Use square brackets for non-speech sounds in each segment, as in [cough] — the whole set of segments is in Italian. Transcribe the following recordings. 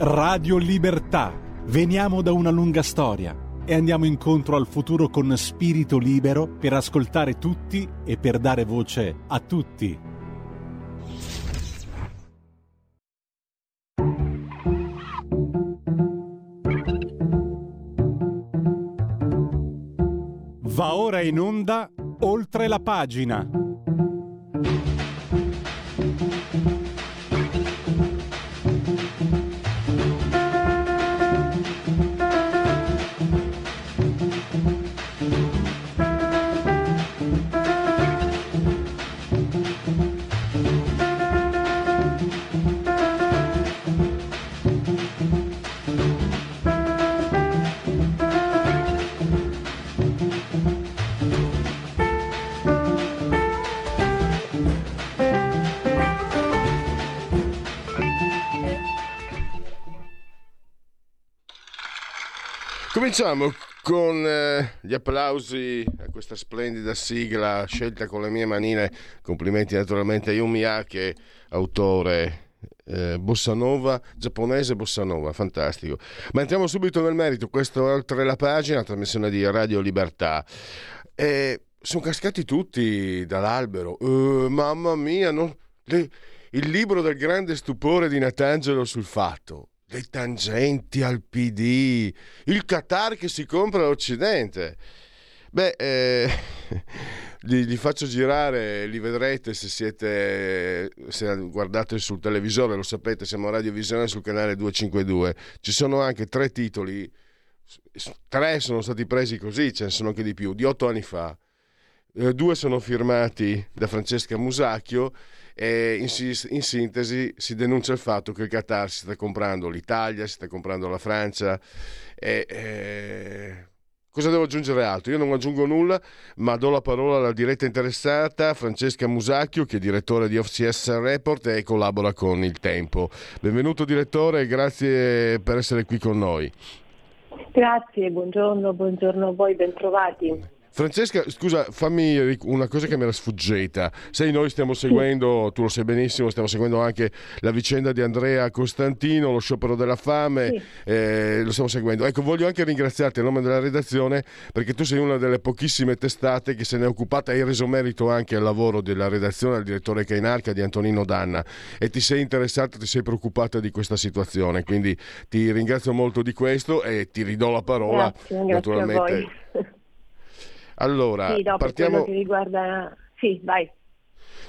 Radio Libertà. Veniamo da una lunga storia e andiamo incontro al futuro con spirito libero per ascoltare tutti e per dare voce a tutti. Va ora in onda oltre la pagina. Cominciamo con eh, gli applausi a questa splendida sigla scelta con le mie manine. Complimenti naturalmente a Yumi Ake, autore eh, bossa nova, giapponese bossa nova, fantastico. Ma entriamo subito nel merito, questo oltre la pagina, trasmissione di Radio Libertà. E sono cascati tutti dall'albero. Uh, mamma mia, non... Le... il libro del grande stupore di Natangelo sul fatto le tangenti al PD, il Qatar che si compra l'Occidente. Beh, eh, [laughs] li, li, faccio girare, li vedrete se siete, se guardate sul televisore, lo sapete, siamo a radiovisione sul canale 252. Ci sono anche tre titoli, tre sono stati presi così, ce ne sono anche di più, di otto anni fa. Eh, due sono firmati da Francesca Musacchio in, in, sintesi si denuncia il fatto che il Qatar si sta comprando l'Italia, si sta comprando la Francia. E, e... Cosa devo aggiungere altro? Io non aggiungo nulla, ma do la parola alla diretta interessata, Francesca Musacchio, che è direttore di OFCS Report e collabora con Il Tempo. Benvenuto direttore grazie per essere qui con noi. Grazie, buongiorno, buongiorno a voi, bentrovati. Francesca, scusa, fammi una cosa che mi era sfuggita. Sai, noi stiamo seguendo, tu lo sai benissimo, stiamo seguendo anche la vicenda di Andrea Costantino, lo sciopero della fame, sì. eh, lo stiamo seguendo. Ecco, voglio anche ringraziarti a nome della redazione perché tu sei una delle pochissime testate che se ne è occupata e hai reso merito anche al lavoro della redazione, al direttore Cainarca di Antonino Danna e ti sei interessata, ti sei preoccupata di questa situazione. Quindi ti ringrazio molto di questo e ti ridò la parola. Grazie, naturalmente. [laughs] Allora, sì, dopo partiamo... che riguarda... Sì, vai.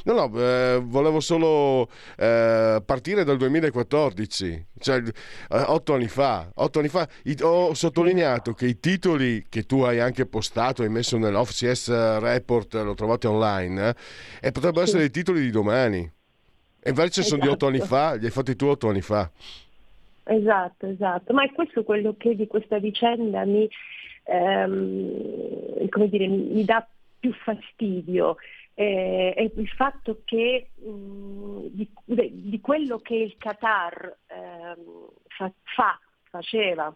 No, no, eh, volevo solo eh, partire dal 2014, cioè eh, otto anni fa. Otto anni fa i, ho sottolineato che i titoli che tu hai anche postato e messo nell'OFCS Report, l'ho trovato online, eh, e potrebbero sì. essere i titoli di domani. E invece esatto. sono di otto anni esatto. fa, li hai fatti tu otto anni fa. Esatto, esatto. Ma è questo quello che di questa vicenda mi ehm, come dire, mi dà più fastidio eh, è il fatto che mh, mm, di, di, quello che il Qatar eh, fa, fa, faceva,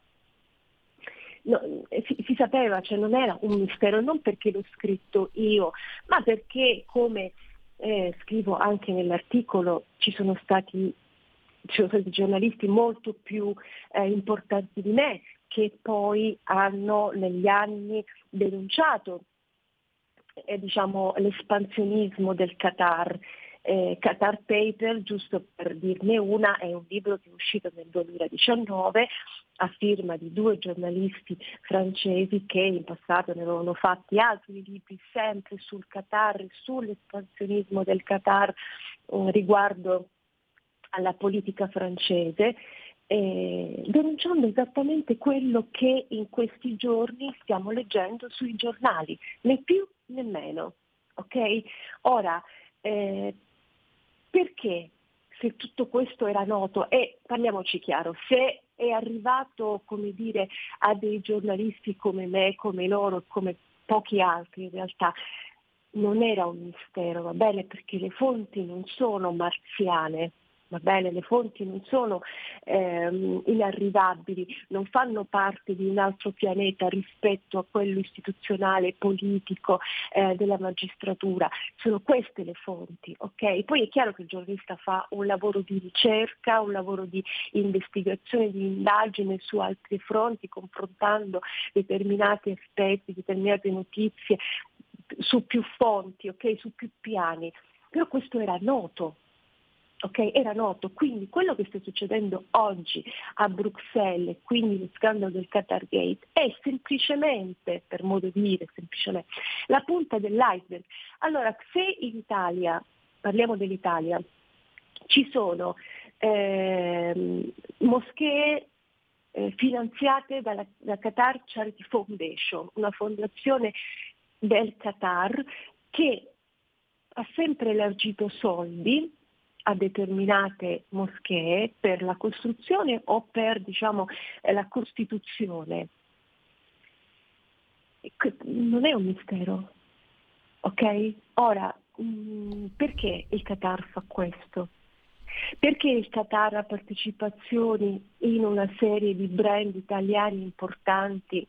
no, si, si, sapeva, cioè non era un mistero, non perché l'ho scritto io, ma perché come eh, scrivo anche nell'articolo ci sono stati ci sono stati giornalisti molto più eh, importanti di me che poi hanno negli anni denunciato eh, diciamo, l'espansionismo del Qatar. Eh, Qatar Paper, giusto per dirne una, è un libro che è uscito nel 2019 a firma di due giornalisti francesi che in passato ne avevano fatti altri libri sempre sul Qatar, sull'espansionismo del Qatar eh, riguardo alla politica francese eh, denunciando esattamente quello che in questi giorni stiamo leggendo sui giornali, né più né meno. Okay? Ora, eh, perché se tutto questo era noto e parliamoci chiaro, se è arrivato come dire, a dei giornalisti come me, come loro, come pochi altri in realtà, non era un mistero, va bene, perché le fonti non sono marziane, va bene, le fonti non sono ehm, inarrivabili, non fanno parte di un altro pianeta rispetto a quello istituzionale, politico eh, della magistratura, sono queste le fonti, ok? Poi è chiaro che il giornalista fa un lavoro di ricerca, un lavoro di investigazione, di indagine su altri fronti, confrontando determinati aspetti, determinate notizie su più fonti, ok? Su più piani. Però questo era noto, Okay, era noto. Quindi quello che sta succedendo oggi a Bruxelles, quindi lo scandalo del Qatar Gate, è semplicemente, per modo di dire, semplicemente la punta dell'iceberg. Allora, se in Italia, parliamo dell'Italia, ci sono eh, moschee eh, finanziate dalla, dalla Qatar Charity Foundation, una fondazione del Qatar che ha sempre elargito soldi a determinate moschee per la costruzione o per diciamo, eh, la costituzione. Non è un mistero, ok? Ora, mm, perché il Qatar fa questo? Perché il Qatar ha partecipazioni in una serie di brand italiani importanti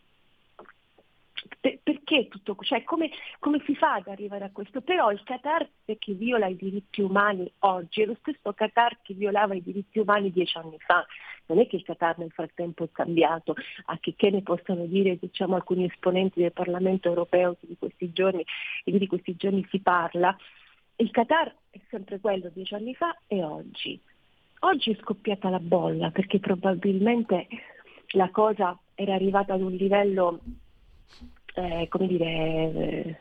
perché tutto, cioè come, come, si fa ad arrivare a questo? Però il Qatar che viola i diritti umani oggi è lo stesso Qatar che violava i diritti umani dieci anni fa. Non è che il Qatar nel frattempo è cambiato, a che, che ne possano dire diciamo, alcuni esponenti del Parlamento europeo di questi giorni, di questi giorni si parla. Il Qatar è sempre quello dieci anni fa e oggi. Oggi è scoppiata la bolla perché probabilmente la cosa era arrivata ad un livello eh, come dire, eh,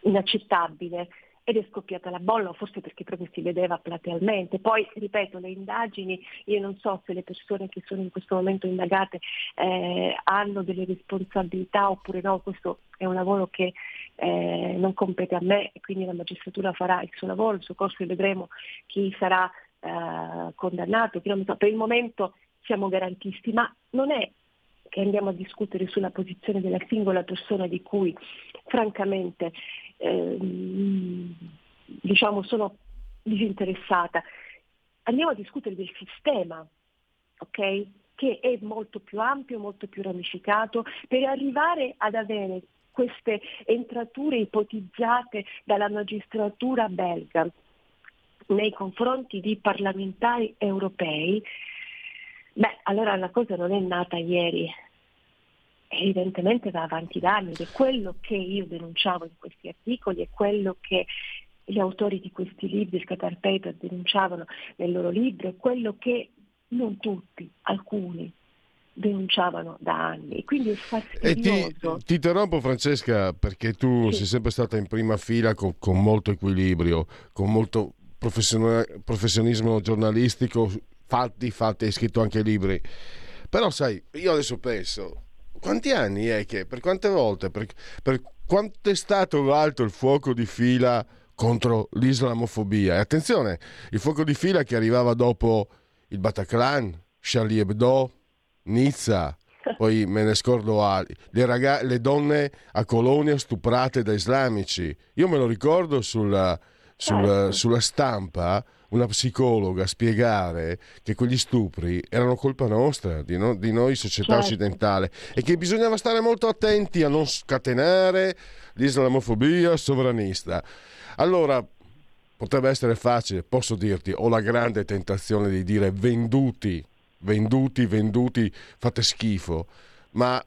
inaccettabile ed è scoppiata la bolla, forse perché proprio si vedeva platealmente. Poi, ripeto, le indagini, io non so se le persone che sono in questo momento indagate eh, hanno delle responsabilità oppure no, questo è un lavoro che eh, non compete a me e quindi la magistratura farà il suo lavoro, il suo corso e vedremo chi sarà eh, condannato. Per il momento siamo garantisti, ma non è che andiamo a discutere sulla posizione della singola persona di cui francamente ehm, diciamo sono disinteressata. Andiamo a discutere del sistema, ok? Che è molto più ampio, molto più ramificato, per arrivare ad avere queste entrature ipotizzate dalla magistratura belga nei confronti di parlamentari europei Beh, allora la cosa non è nata ieri, evidentemente va avanti da anni ed è quello che io denunciavo in questi articoli, è quello che gli autori di questi libri, il Qatar Paper, denunciavano nel loro libro, è quello che non tutti, alcuni denunciavano da anni. Quindi è fastidioso. Ti, ti, interrompo Francesca perché tu sì. sei sempre stata in prima fila con, con molto equilibrio, con molto professionismo giornalistico fatti, fatti, hai scritto anche libri. Però sai, io adesso penso, quanti anni è che, per quante volte, per, per quanto è stato alto il fuoco di fila contro l'islamofobia? E attenzione, il fuoco di fila che arrivava dopo il Bataclan, Charlie Hebdo, Nizza, [laughs] poi me ne scordo altri, le, rag- le donne a Colonia stuprate da islamici. Io me lo ricordo sulla, sulla, certo. sulla stampa una psicologa spiegare che quegli stupri erano colpa nostra, di, no, di noi società certo. occidentale, e che bisognava stare molto attenti a non scatenare l'islamofobia sovranista. Allora, potrebbe essere facile, posso dirti, ho la grande tentazione di dire venduti, venduti, venduti, fate schifo, ma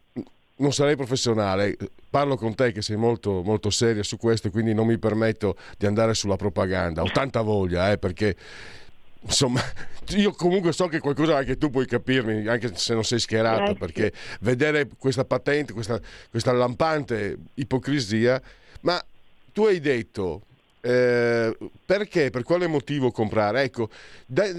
non sarei professionale, parlo con te che sei molto, molto seria su questo e quindi non mi permetto di andare sulla propaganda. Ho tanta voglia, eh, perché insomma, [laughs] io comunque so che qualcosa anche tu puoi capirmi, anche se non sei schierato, eh, perché vedere questa patente, questa, questa lampante ipocrisia, ma tu hai detto eh, perché? Per quale motivo comprare? Ecco, dai,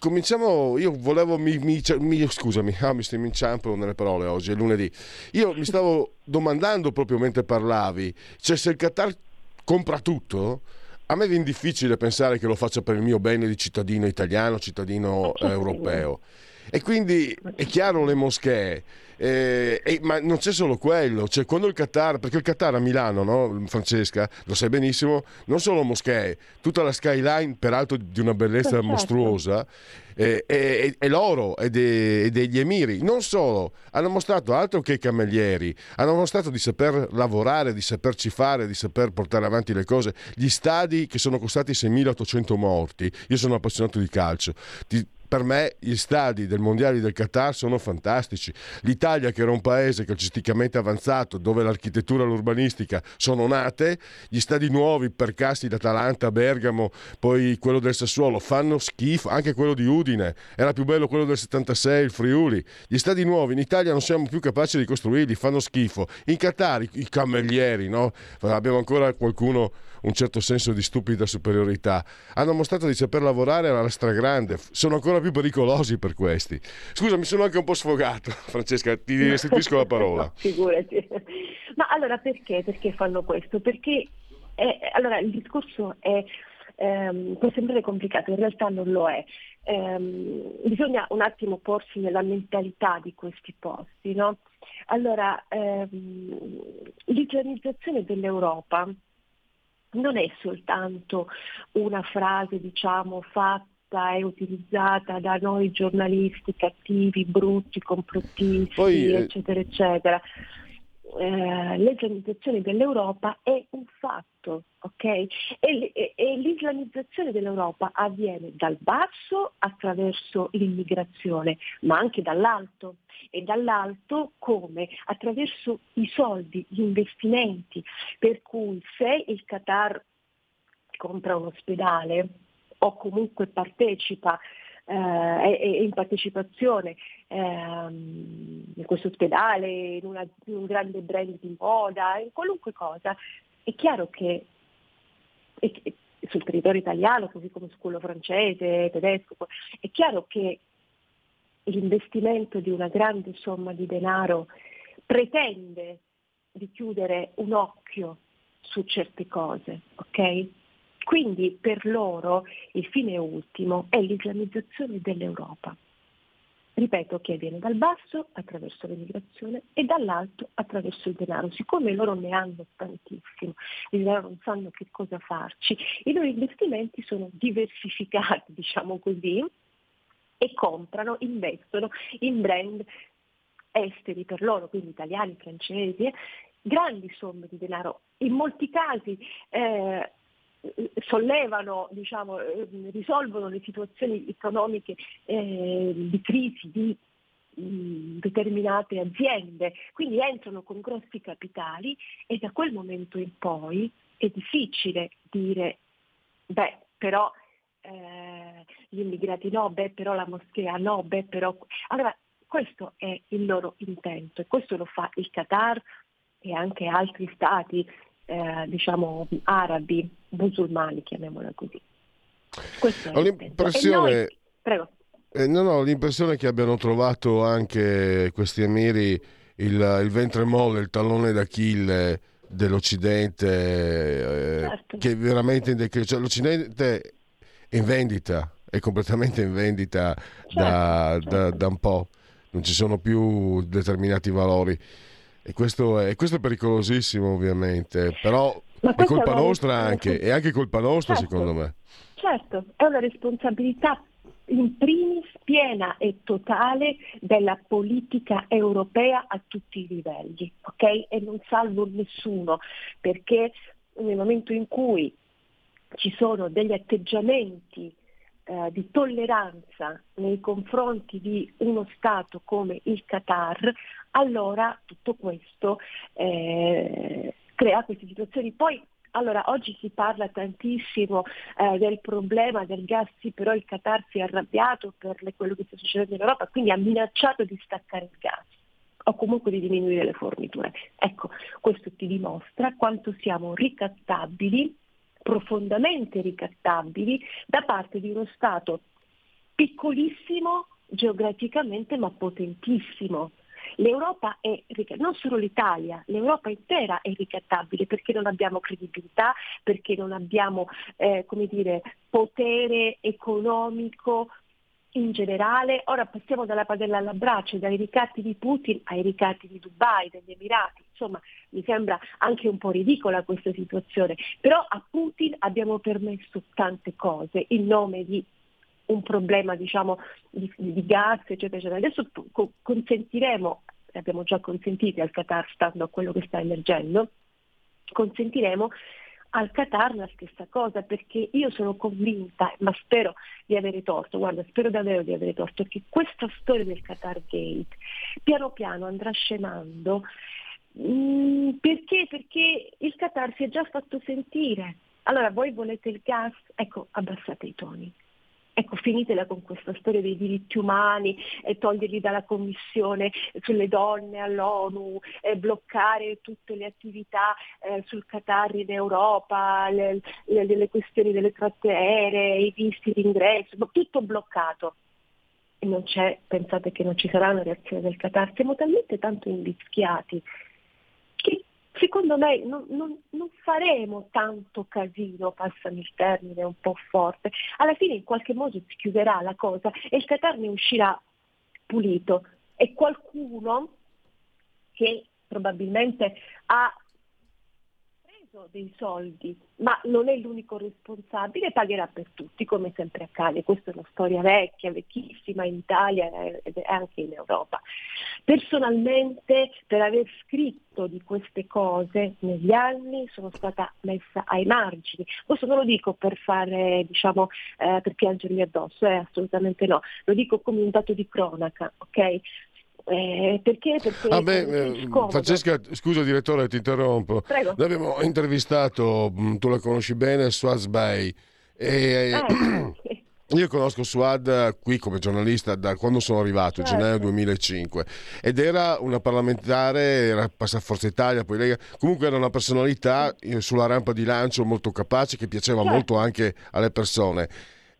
cominciamo. Io volevo. Mi, mi, mi, scusami, ah, mi stai inciampo nelle parole oggi, è lunedì. Io mi stavo domandando proprio mentre parlavi, cioè se il Qatar compra tutto. A me viene difficile pensare che lo faccia per il mio bene di cittadino italiano, cittadino europeo. E quindi è chiaro le moschee. Eh, eh, ma non c'è solo quello, cioè quando il Qatar, perché il Qatar a Milano, no, Francesca, lo sai benissimo, non solo moschee, tutta la skyline, peraltro di una bellezza certo. mostruosa, eh, è, è, l'oro e de, degli emiri. Non solo, hanno mostrato altro che i camerieri, hanno mostrato di saper lavorare, di saperci fare, di saper portare avanti le cose. Gli stadi che sono costati 6.800 morti, io sono appassionato di calcio, ti, per me gli stadi del mondiale del Qatar sono fantastici. L'Italia, che era un paese calcisticamente avanzato, dove l'architettura e l'urbanistica sono nate, gli stadi nuovi per Casti d'Atalanta, Bergamo, poi quello del Sassuolo, fanno schifo. Anche quello di Udine era più bello quello del 76, il Friuli. Gli stadi nuovi in Italia non siamo più capaci di costruirli, fanno schifo. In Qatar i, cammellieri, no? Abbiamo ancora qualcuno un certo senso di stupida superiorità. Hanno mostrato di saper lavorare alla stragrande, sono ancora più pericolosi per questi. Scusa, mi sono anche un po' sfogato, [laughs] Francesca, ti [laughs] restituisco la parola. no, figurati. Ma allora perché? Perché fanno questo? Perché è, allora, il discorso è, ehm, può sembrare complicato, in realtà non lo è. Ehm, bisogna un attimo porsi nella mentalità di questi posti. No? Allora, ehm, l'igienizzazione dell'Europa non è soltanto una frase diciamo fatta e utilizzata da noi giornalisti cattivi, brutti, complottisti, Poi, eh, eccetera, eccetera eh, l'islamizzazione dell'Europa è un fatto, ok? E, e, e, l'islamizzazione dell'Europa avviene dal basso attraverso l'immigrazione, ma anche dall'alto. E dall'alto come? Attraverso i soldi, gli investimenti. Per cui se il Qatar compra un ospedale o comunque partecipa eh, in partecipazione ehm, in questo ospedale, in, una, in, un grande brand di moda, in qualunque cosa, è chiaro che è, sul territorio italiano, così come su quello francese, tedesco, è chiaro che l'investimento di una grande somma di denaro pretende di chiudere un occhio su certe cose, ok? Quindi per loro il fine ultimo è l'islamizzazione dell'Europa. Ripeto che avviene dal basso attraverso l'immigrazione e dall'alto attraverso il denaro. Siccome loro ne hanno tantissimo e non sanno che cosa farci, i loro investimenti sono diversificati, [laughs] diciamo così, e comprano, investono in brand esteri per loro, quindi italiani, francesi, grandi somme di denaro. In molti casi eh, sollevano, diciamo, eh, risolvono le situazioni economiche eh, di crisi di mh, determinate aziende, quindi entrano con grossi capitali e da quel momento in poi è difficile dire, beh, però eh, gli immigrati no, beh, però la moschea no, beh, però... Allora, questo è il loro intento e questo lo fa il Qatar e anche altri stati eh, diciamo arabi, musulmani, chiamiamola così. Ho l'impressione... Noi... Prego. Eh, non ho l'impressione che abbiano trovato anche questi emiri il, il ventre molle, il tallone d'Achille dell'Occidente, eh, certo. che veramente in declino. Cioè, L'Occidente è in vendita, è completamente in vendita certo, da, certo. Da, da un po', non ci sono più determinati valori. E questo è, questo è pericolosissimo ovviamente, però è colpa nostra anche, è anche colpa nostra certo, secondo me. Certo, è una responsabilità in primis piena e totale della politica europea a tutti i livelli, ok? E non salvo nessuno, perché nel momento in cui ci sono degli atteggiamenti eh, di tolleranza nei confronti di uno Stato come il Qatar, allora tutto questo eh, crea queste situazioni. Poi allora, oggi si parla tantissimo eh, del problema del gas, sì, però il Qatar si è arrabbiato per le, quello che sta succedendo in Europa, quindi ha minacciato di staccare il gas o comunque di diminuire le forniture. Ecco, questo ti dimostra quanto siamo ricattabili profondamente ricattabili da parte di uno Stato piccolissimo geograficamente ma potentissimo. L'Europa è, non solo l'Italia, l'Europa intera è ricattabile perché non abbiamo credibilità, perché non abbiamo eh, dire, potere economico in generale, ora passiamo dalla padella alla braccia, dai ricatti di Putin ai ricatti di Dubai, degli Emirati, insomma mi sembra anche un po' ridicola questa situazione, però a Putin abbiamo permesso tante cose in nome di un problema diciamo, di, di, gas, eccetera, eccetera. Adesso consentiremo, abbiamo già consentito al Qatar, stando a quello che sta emergendo, consentiremo al Qatar la stessa cosa, perché io sono convinta, ma spero di avere torto, guarda, spero davvero di avere torto, che questa storia del Qatar Gate piano piano andrà scemando. Mm, perché? Perché il Qatar si è già fatto sentire. Allora, voi volete il gas? Ecco, abbassate i toni. Ecco, finitela con questa storia dei diritti umani e toglierli dalla Commissione sulle donne all'ONU, e bloccare tutte le attività eh, sul Qatar in Europa, le, le, le, questioni delle tratte aeree, i visti d'ingresso, tutto bloccato. E non c'è, pensate che non ci sarà una reazione del Qatar, siamo talmente tanto invischiati che secondo me non, non, non, faremo tanto casino, passami il termine un po' forte, alla fine in qualche modo si chiuderà la cosa e il Qatar ne uscirà pulito. E qualcuno che probabilmente ha preso dei soldi, ma non è l'unico responsabile, pagherà per tutti, come sempre accade. Questa è una storia vecchia, vecchissima in Italia e anche in Europa. Personalmente, per aver scritto di queste cose negli anni, sono stata messa ai margini. Questo non lo dico per fare, diciamo, eh, per piangermi addosso, eh, assolutamente no. Lo dico come un dato di cronaca, ok? Eh, perché? Perché ah beh, eh, Francesca, scusa direttore, ti interrompo. Prego. Noi abbiamo intervistato, mm, tu la conosci bene, Suaz Bay. E, eh, [clears throat] io conosco Suad qui come giornalista da quando sono arrivato, certo. gennaio 2005, ed era una parlamentare, era passata Forza Italia, poi Lega, comunque era una personalità eh, sulla rampa di lancio molto capace che piaceva certo. molto anche alle persone.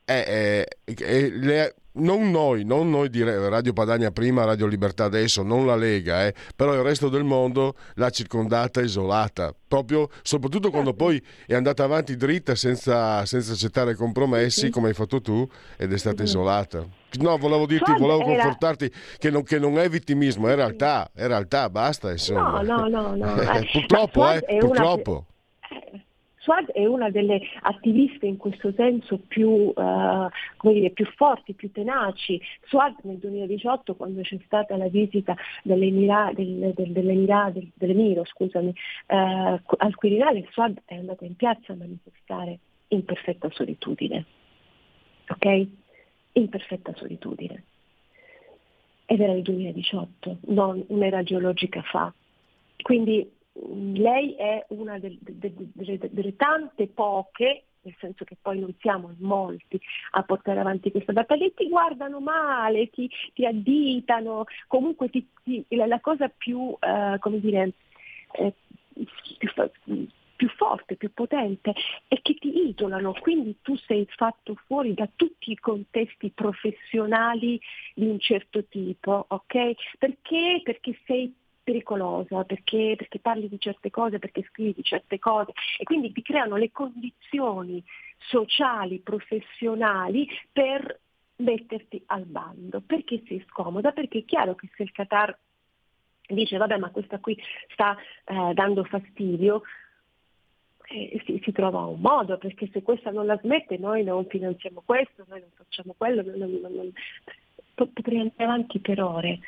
E, e, e le, non noi, non noi di Radio Padania prima, Radio Libertà adesso, non la Lega, eh, però il resto del mondo l'ha circondata isolata, proprio, soprattutto quando poi è andata avanti dritta senza, senza accettare compromessi, come hai fatto tu, ed è stata isolata. No, volevo dirti, volevo confortarti che non, che non è vittimismo, è realtà, è realtà, basta insomma. No, no, no, no. purtroppo, [laughs] eh, purtroppo. Una... Swad è una delle attiviste in questo senso più, uh, dire, più forti, più tenaci. Swad nel 2018 quando c'è stata la visita dell'Emira, del, del, dell'Emiro scusami, uh, al Quirinale, Swad è andata in piazza a manifestare in perfetta solitudine. Ok? In perfetta solitudine. Ed era il 2018, non un'era geologica fa. Quindi lei è una delle, delle, delle tante poche nel senso che poi non siamo in molti a portare avanti questa battaglia, e ti guardano male, ti, ti additano, comunque ti, ti, la cosa più, eh, come dire, eh, più, più, forte, più potente è che ti isolano, quindi tu sei fatto fuori da tutti i contesti professionali di un certo tipo, ok? Perché? Perché sei pericolosa perché, perché parli di certe cose, perché scrivi di certe cose e quindi ti creano le condizioni sociali, professionali per metterti al bando. Perché sei scomoda? Perché è chiaro che se il Qatar dice vabbè ma questa qui sta eh, dando fastidio, eh, si, si, trova un modo, perché se questa non la smette noi non finanziamo questo, noi non facciamo quello, non, non, non, potrei andare avanti per ore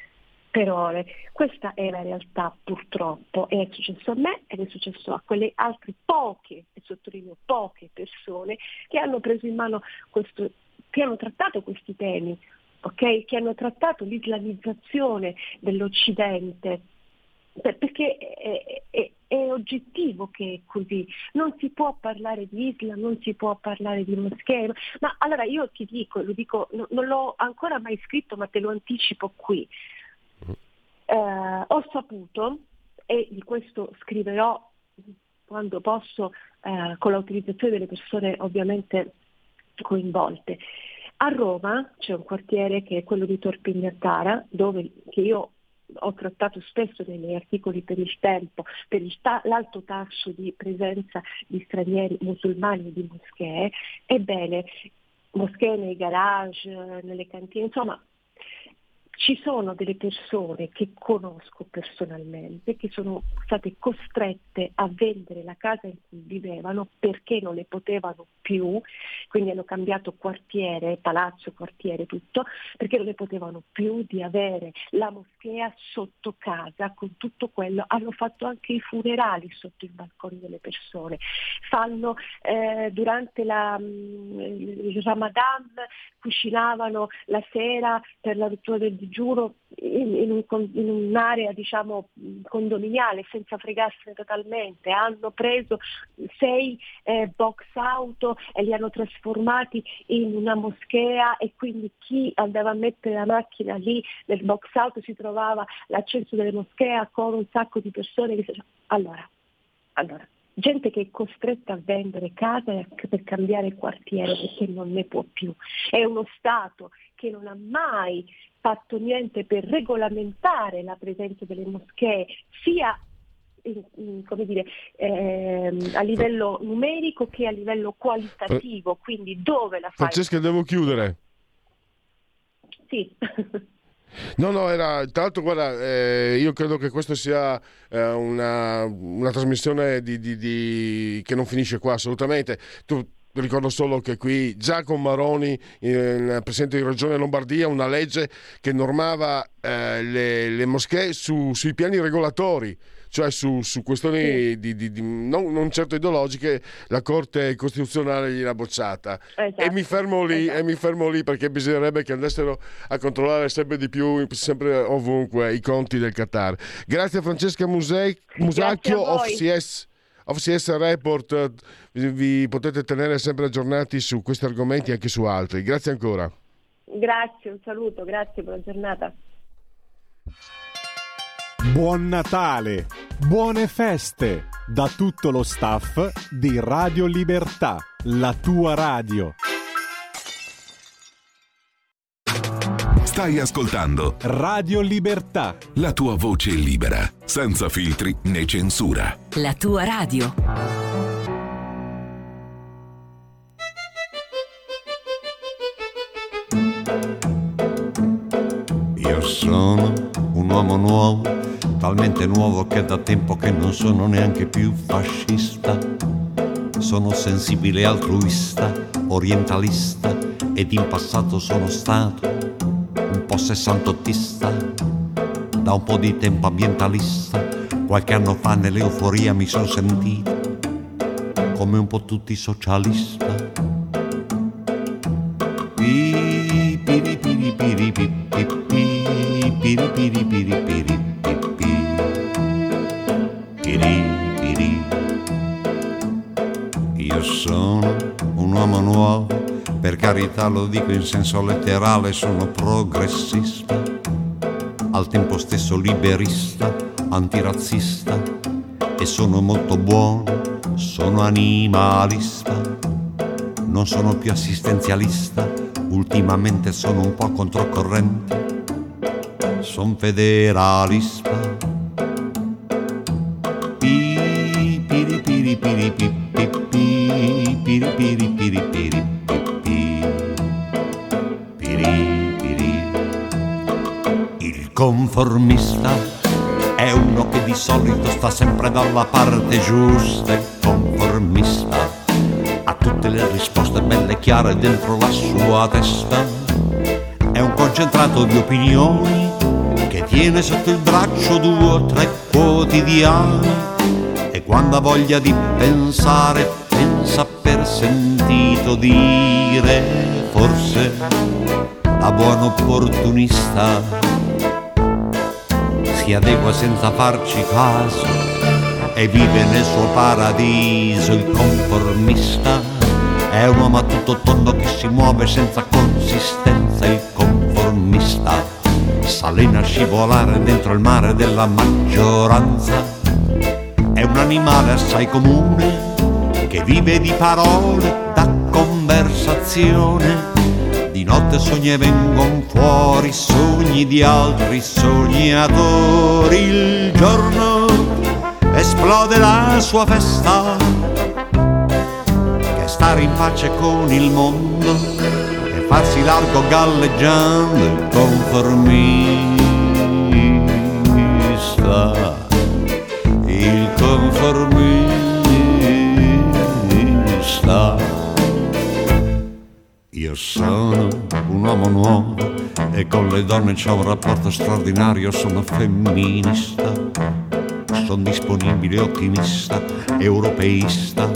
per ore. Questa è la realtà purtroppo, è successo a me ed è successo a quelle altre poche, e sottolineo poche persone che hanno preso in mano questo, che hanno trattato questi temi, okay? che hanno trattato l'islamizzazione dell'Occidente, perché è, è, è, oggettivo che è così, non si può parlare di Islam, non si può parlare di moschee, ma allora io ti dico, dico, non l'ho ancora mai scritto ma te lo anticipo qui, eh, ho saputo, e di questo scriverò quando posso, eh, con l'autorizzazione delle persone ovviamente coinvolte. A Roma c'è un quartiere che è quello di Torpignatara, dove che io ho trattato spesso nei miei articoli per il tempo, per il ta- l'alto tasso di presenza di stranieri musulmani e di moschee, ebbene moschee nei garage, nelle cantine, insomma ci sono delle persone che conosco personalmente che sono state costrette a vendere la casa in cui vivevano perché non ne potevano più, quindi hanno cambiato quartiere, palazzo, quartiere, tutto, perché non ne potevano più di avere la moschea sotto casa con tutto quello. Hanno fatto anche i funerali sotto i balconi delle persone. Fanno eh, durante la, mm, il Ramadan cucinavano la sera per la rottura del digiuno in, in, un, in, un'area diciamo condominiale senza fregarsene totalmente, hanno preso sei eh, box auto e li hanno trasformati in una moschea e quindi chi andava a mettere la macchina lì nel box auto si trovava l'accesso delle moschee con un sacco di persone che allora, allora gente che è costretta a vendere casa per cambiare quartiere perché non ne può più. È uno Stato che non ha mai fatto niente per regolamentare la presenza delle moschee, sia in, dire, ehm, a livello numerico che a livello qualitativo, quindi dove la fai? Francesca, devo chiudere. Sì. [laughs] No, no, era, tra l'altro guarda, eh, io credo che questa sia eh, una, una, trasmissione di, di, di, che non finisce qua assolutamente. Tu, ricordo solo che qui già con Maroni, il presidente di Regione Lombardia, una legge che normava eh, le, le, moschee su, sui piani regolatori cioè su, su questioni di, di, di, non, non, certo ideologiche, la Corte Costituzionale gliel'ha bocciata. Esatto. E, mi fermo lì, esatto. e mi fermo lì perché bisognerebbe che andassero a controllare sempre di più, sempre ovunque, i conti del Qatar. Grazie a Francesca Musei, Musacchio. Of CS Report, vi potete tenere sempre aggiornati su questi argomenti e anche su altri. Grazie ancora. Grazie, un saluto, grazie, buona giornata. Buon Natale, buone feste da tutto lo staff di Radio Libertà, la tua radio. Stai ascoltando Radio Libertà, la tua voce libera, senza filtri né censura. La tua radio. Io sono un uomo nuovo talmente nuovo che da tempo che non sono neanche più fascista. Sono sensibile altruista, orientalista ed in passato sono stato un po' sessantottista, da un po' di tempo ambientalista, qualche anno fa nell'euforia mi sono sentito come un po' tutti socialista. Piri piri piri piri piri piri piri piri piri nuovo, per carità lo dico in senso letterale, sono progressista, al tempo stesso liberista, antirazzista e sono molto buono, sono animalista, non sono più assistenzialista, ultimamente sono un po' controcorrente, sono federalista sta sempre dalla parte giusta il conformista. Ha tutte le risposte belle chiare dentro la sua testa. È un concentrato di opinioni che tiene sotto il braccio due o tre quotidiani. Quando ha voglia di pensare, pensa per sentito dire, forse da buon opportunista si adegua senza farci caso e vive nel suo paradiso il conformista. È un uomo a tutto tondo che si muove senza consistenza, il conformista. Salena a scivolare dentro il mare della maggioranza è un animale assai comune che vive di parole, da conversazione. Notte sogni e vengono fuori sogni di altri sognatori. Il giorno esplode la sua festa, che stare in pace con il mondo farsi largo galleggiando il conformista, e con le donne c'ho un rapporto straordinario, sono femminista, sono disponibile, ottimista, europeista,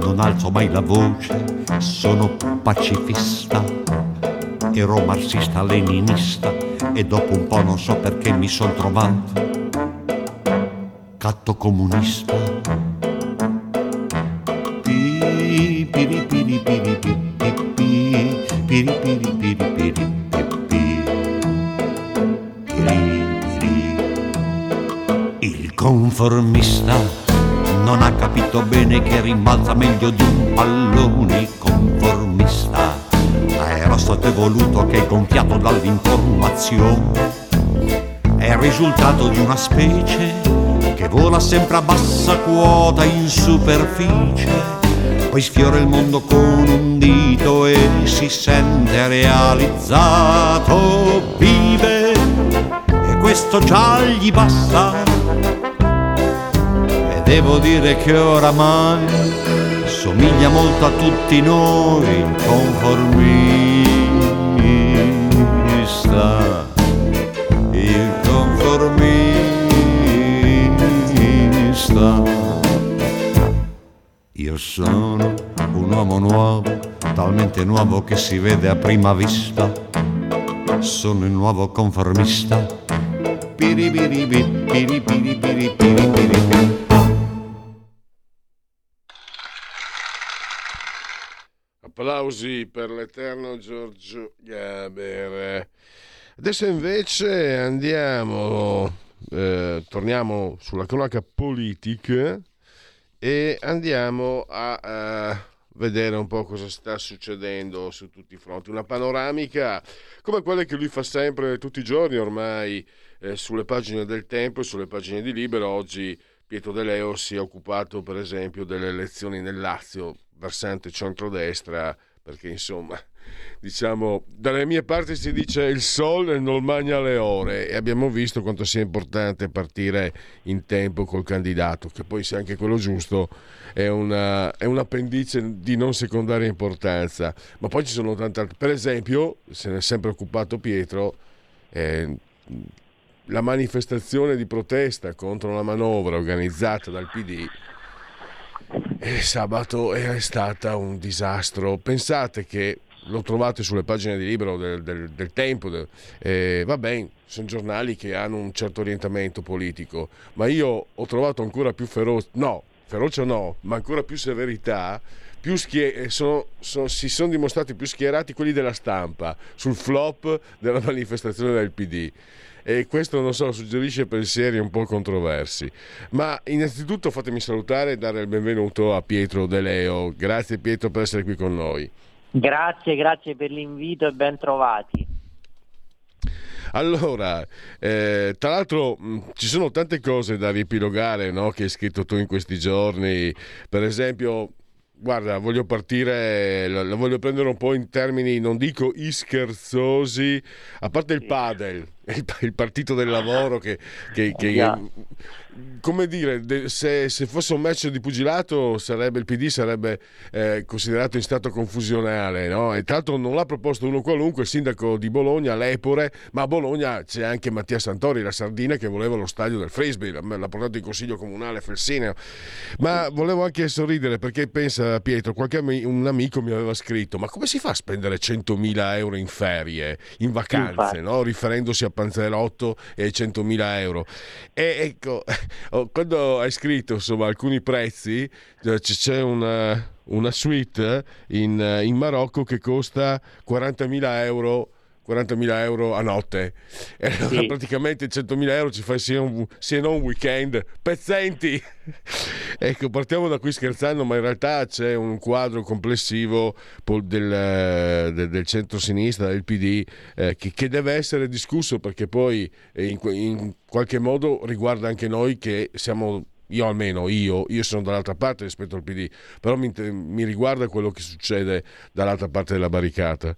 non alzo mai la voce, sono pacifista, ero marxista, leninista e dopo un po' non so perché mi sono trovato catto comunista. Il conformista non ha capito bene che rimbalza meglio di un pallone conformista. Era stato evoluto che è gonfiato dall'informazione. È il risultato di una specie che vola sempre a bassa quota in superficie. Poi sfiora il mondo con un dito e si sente realizzato. Vive e questo già gli basta devo dire che oramai somiglia molto a tutti noi, il conformista, il conformista. Io sono un uomo nuovo, talmente nuovo che si vede a prima vista. Sono il nuovo conformista. Piribiribi, piribiri, piribiri, piribiri. Applausi per l'eterno Giorgio Gaber. Adesso invece andiamo, eh, torniamo sulla cronaca politica e andiamo a, a vedere un po' cosa sta succedendo su tutti i fronti. Una panoramica come quella che lui fa sempre, tutti i giorni ormai, eh, sulle pagine del Tempo e sulle pagine di Libero. Oggi Pietro De Leo si è occupato, per esempio, delle elezioni nel Lazio versante centrodestra, perché insomma, diciamo, dalle mie parti si dice il sole non magna le ore e abbiamo visto quanto sia importante partire in tempo col candidato, che poi sia anche quello giusto è, una, è un appendice di non secondaria importanza, ma poi ci sono tante altre, per esempio, se ne è sempre occupato Pietro, eh, la manifestazione di protesta contro la manovra organizzata dal PD e sabato è stata un disastro. Pensate che lo trovate sulle pagine di libro del, del, del Tempo, del, eh, va bene, sono giornali che hanno un certo orientamento politico, ma io ho trovato ancora più feroce, no, ferocia no, ma ancora più severità, più schier- eh, sono, sono, si sono dimostrati più schierati quelli della stampa sul flop della [laughs] manifestazione del PD e questo non so, suggerisce pensieri un po' controversi. Ma innanzitutto fatemi salutare e dare il benvenuto a Pietro De Leo. Grazie Pietro per essere qui con noi. Grazie, grazie per l'invito e ben trovati. Allora, eh, tra l'altro mh, ci sono tante cose da riepilogare no? che hai scritto tu in questi giorni, per esempio Guarda, voglio partire, la, voglio prendere un po' in termini, non dico ischerzosi, a parte il padel, il, il partito del lavoro che, che, che yeah come dire, se, se, fosse un match di pugilato sarebbe, il PD sarebbe eh, considerato in stato confusionale, no? E tanto non l'ha proposto uno qualunque, il sindaco di Bologna, Lepore, ma a Bologna c'è anche Mattia Santori, la sardina, che voleva lo stadio del Frisbee, l'ha portato in consiglio comunale Felsineo. Ma volevo anche sorridere perché pensa Pietro, qualche un amico mi aveva scritto, ma come si fa a spendere 100.000 euro in ferie, in vacanze, no? riferendosi a Panzerotto e ai 100.000 euro? E ecco [laughs] oh, quando hai scritto insomma, alcuni prezzi, eh, c'è una, una suite in, eh, in Marocco che costa 40.000 euro 40.000 euro a notte e allora sì. [laughs] praticamente 100.000 euro ci fai sia non un weekend pezzenti [laughs] ecco partiamo da qui scherzando ma in realtà c'è un quadro complessivo del, del, del centro-sinistra del PD eh, che, che, deve essere discusso perché poi eh, in, in qualche modo riguarda anche noi che siamo io almeno, io, io, sono dall'altra parte rispetto al PD, però mi, mi, riguarda quello che succede dall'altra parte della barricata.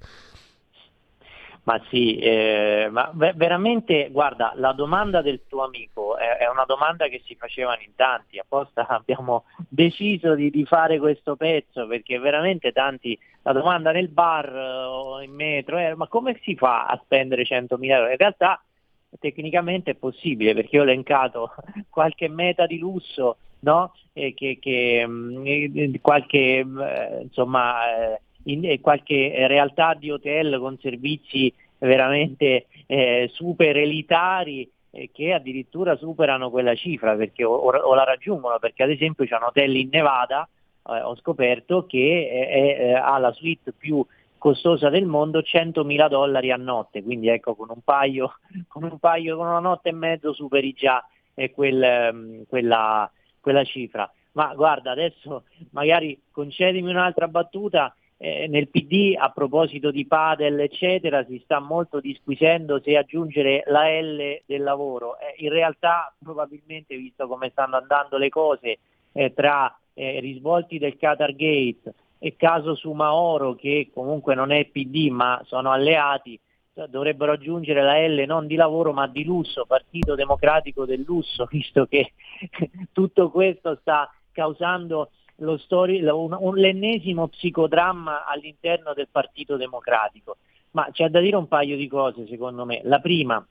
Ma sì, eh, ma veramente, guarda, la domanda del tuo amico è, è, una domanda che si facevano in tanti, apposta [laughs] abbiamo deciso di, di, fare questo pezzo perché veramente tanti, la domanda nel bar o in metro è ma come si fa a spendere 100.000 euro? In realtà tecnicamente è possibile perché ho elencato [laughs] qualche meta di lusso, no? eh, che, che, mm, qualche, eh, insomma, eh, in, eh, qualche realtà di hotel con servizi veramente eh, super elitari eh, che addirittura superano quella cifra perché, o, o, la raggiungono, perché ad esempio c'è un hotel in Nevada, eh, ho scoperto, che è, è, ha la suite più costosa del mondo 100.000 dollari a notte, quindi ecco con un paio, [laughs] con, un paio, con una notte e mezzo superi già eh, quel, mm, quella, quella cifra. Ma guarda, adesso magari concedimi un'altra battuta, eh, nel PD a proposito di padel eccetera si sta molto disquisendo se aggiungere la L del lavoro. Eh, in realtà probabilmente visto come stanno andando le cose eh, tra eh, risvolti del Qatar Gate e caso Sumaoro che comunque non è PD ma sono alleati, dovrebbero aggiungere la L non di lavoro ma di lusso, Partito Democratico del Lusso, [laughs] visto che [laughs] tutto questo sta causando story, un, un, l'ennesimo psicodramma all'interno del Partito Democratico. Ma c'è da dire un paio di cose secondo me. La prima,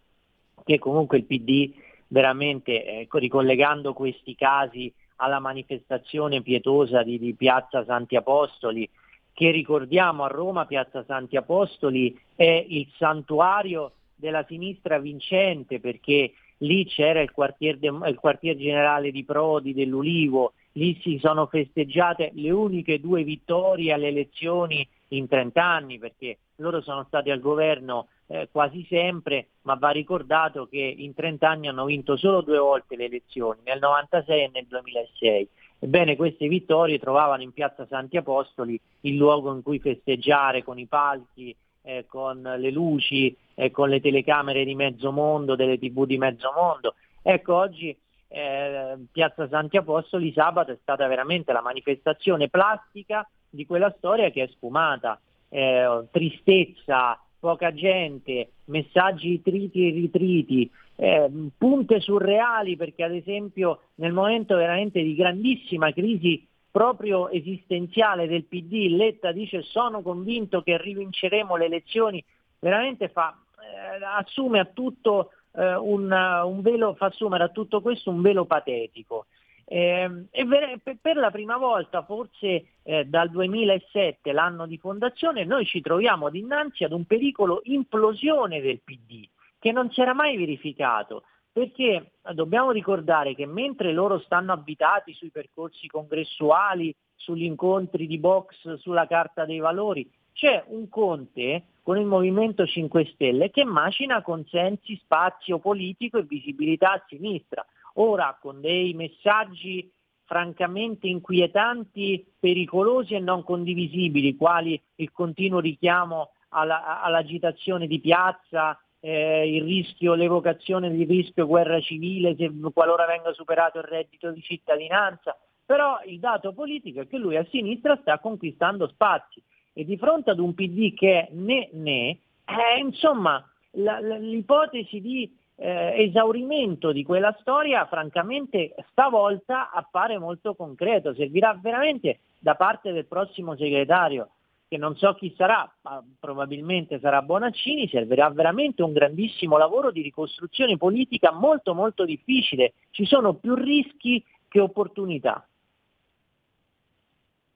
che comunque il PD veramente, eh, ricollegando questi casi alla manifestazione pietosa di, di Piazza Santi Apostoli, che ricordiamo a Roma Piazza Santi Apostoli è il santuario della sinistra vincente perché lì c'era il quartier, de, il quartier generale di Prodi, dell'Ulivo, lì si sono festeggiate le uniche due vittorie alle elezioni in 30 anni perché loro sono stati al governo eh, quasi sempre, ma va ricordato che in 30 anni hanno vinto solo due volte le elezioni, nel 96 e nel 2006. Ebbene, queste vittorie trovavano in piazza Santi Apostoli il luogo in cui festeggiare con i palchi, eh, con le luci, eh, con le telecamere di mezzo mondo, delle tv di mezzo mondo. Ecco, oggi eh, Piazza Santi Apostoli sabato è stata veramente la manifestazione plastica di quella storia che è sfumata. Eh, tristezza, poca gente, messaggi triti e ritriti, eh, punte surreali perché ad esempio nel momento veramente di grandissima crisi proprio esistenziale del PD, Letta dice sono convinto che rivinceremo le elezioni, veramente fa, eh, assume a tutto eh, un, un, velo, fa assumere a tutto questo un velo patetico. Eh, e per la prima volta, forse eh, dal 2007, l'anno di fondazione, noi ci troviamo dinanzi ad un pericolo implosione del PD che non si era mai verificato, perché dobbiamo ricordare che mentre loro stanno abitati sui percorsi congressuali, sugli incontri di box, sulla Carta dei Valori, c'è un Conte con il Movimento 5 Stelle che macina consensi, spazio politico e visibilità a sinistra. Ora con dei messaggi francamente inquietanti, pericolosi e non condivisibili, quali il continuo richiamo alla, all'agitazione di piazza, eh, rischio, l'evocazione del rischio guerra civile se, qualora venga superato il reddito di cittadinanza, però il dato politico è che lui a sinistra sta conquistando spazi e di fronte ad un PD che né né, eh, insomma la, la, l'ipotesi di eh, esaurimento di quella storia francamente stavolta appare molto concreto, servirà veramente da parte del prossimo segretario che non so chi sarà, ma probabilmente sarà Bonaccini, servirà veramente un grandissimo lavoro di ricostruzione politica molto molto difficile, ci sono più rischi che opportunità.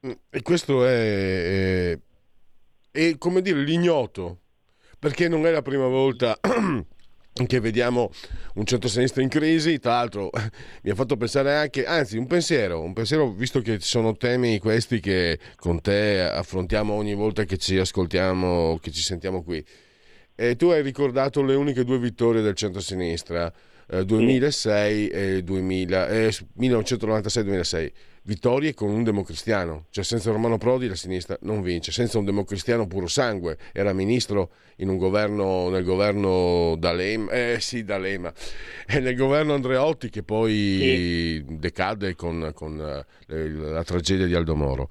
Mm, e questo è, è e come dire l'ignoto, perché non è la prima volta [clears throat] che vediamo un centro-sinistra in crisi, tra l'altro [laughs] mi ha fatto pensare anche, anzi un pensiero, un pensiero visto che sono temi questi che con te affrontiamo ogni volta che ci ascoltiamo, che ci sentiamo qui. E tu hai ricordato le uniche due vittorie del centro-sinistra, eh, 2006 e 2000, eh, 1996 vittorie con un democristiano, cioè senza Romano Prodi la sinistra non vince, senza un democristiano puro sangue, era ministro in un governo, nel governo D'Alema, eh sì D'Alema, e nel governo Andreotti che poi sì. decade con, con eh, la tragedia di Aldo Moro.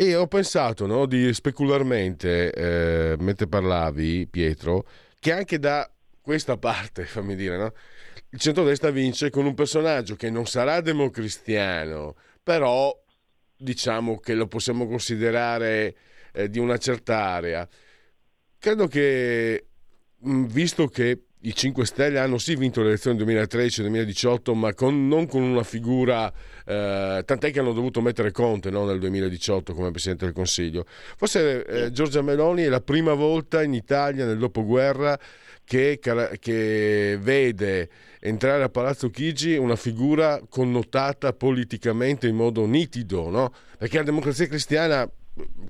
E ho pensato no, di specularmente, eh, mentre parlavi, Pietro, che anche da questa parte, fammi dire, no, il centrodestra vince con un personaggio che non sarà democristiano, però diciamo che lo possiamo considerare eh, di una certa area. Credo che, visto che i 5 Stelle hanno sì vinto le elezioni 2013-2018, ma con, non con una figura, eh, tant'è che hanno dovuto mettere Conte no, nel 2018 come Presidente del Consiglio. Forse eh, Giorgia Meloni è la prima volta in Italia nel dopoguerra che, che vede entrare a Palazzo Chigi una figura connotata politicamente in modo nitido, no? perché la democrazia cristiana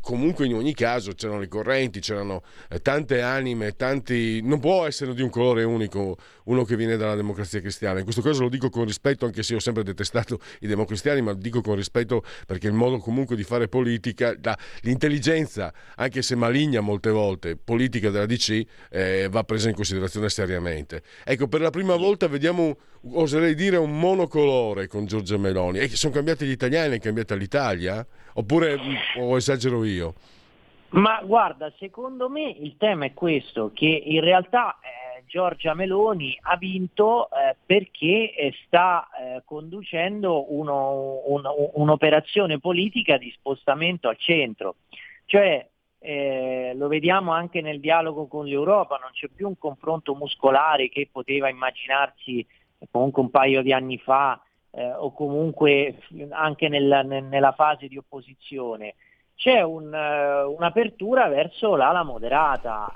comunque in ogni caso c'erano le correnti, c'erano eh, tante anime, tanti... non può essere di un colore unico uno che viene dalla democrazia cristiana. In questo caso lo dico con rispetto, anche se ho sempre detestato i democristiani, ma lo dico con rispetto perché il modo comunque di fare politica, la, l'intelligenza, anche se maligna molte volte, politica della DC, eh, va presa in considerazione seriamente. Ecco, per la prima volta vediamo, oserei dire, un monocolore con Giorgia Meloni. E sono cambiati gli italiani, è cambiata l'Italia? Oppure o esagero io? Ma guarda, secondo me il tema è questo, che in realtà eh, Giorgia Meloni ha vinto eh, perché eh, sta eh, conducendo uno, un, un'operazione politica di spostamento al centro. Cioè, eh, lo vediamo anche nel dialogo con l'Europa, non c'è più un confronto muscolare che poteva immaginarsi comunque un paio di anni fa eh, o comunque anche nel, nella fase di opposizione, c'è un, eh, un'apertura verso l'ala moderata.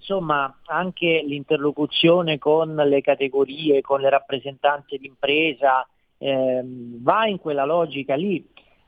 Insomma, anche l'interlocuzione con le categorie, con le rappresentanze d'impresa, eh, va in quella logica lì.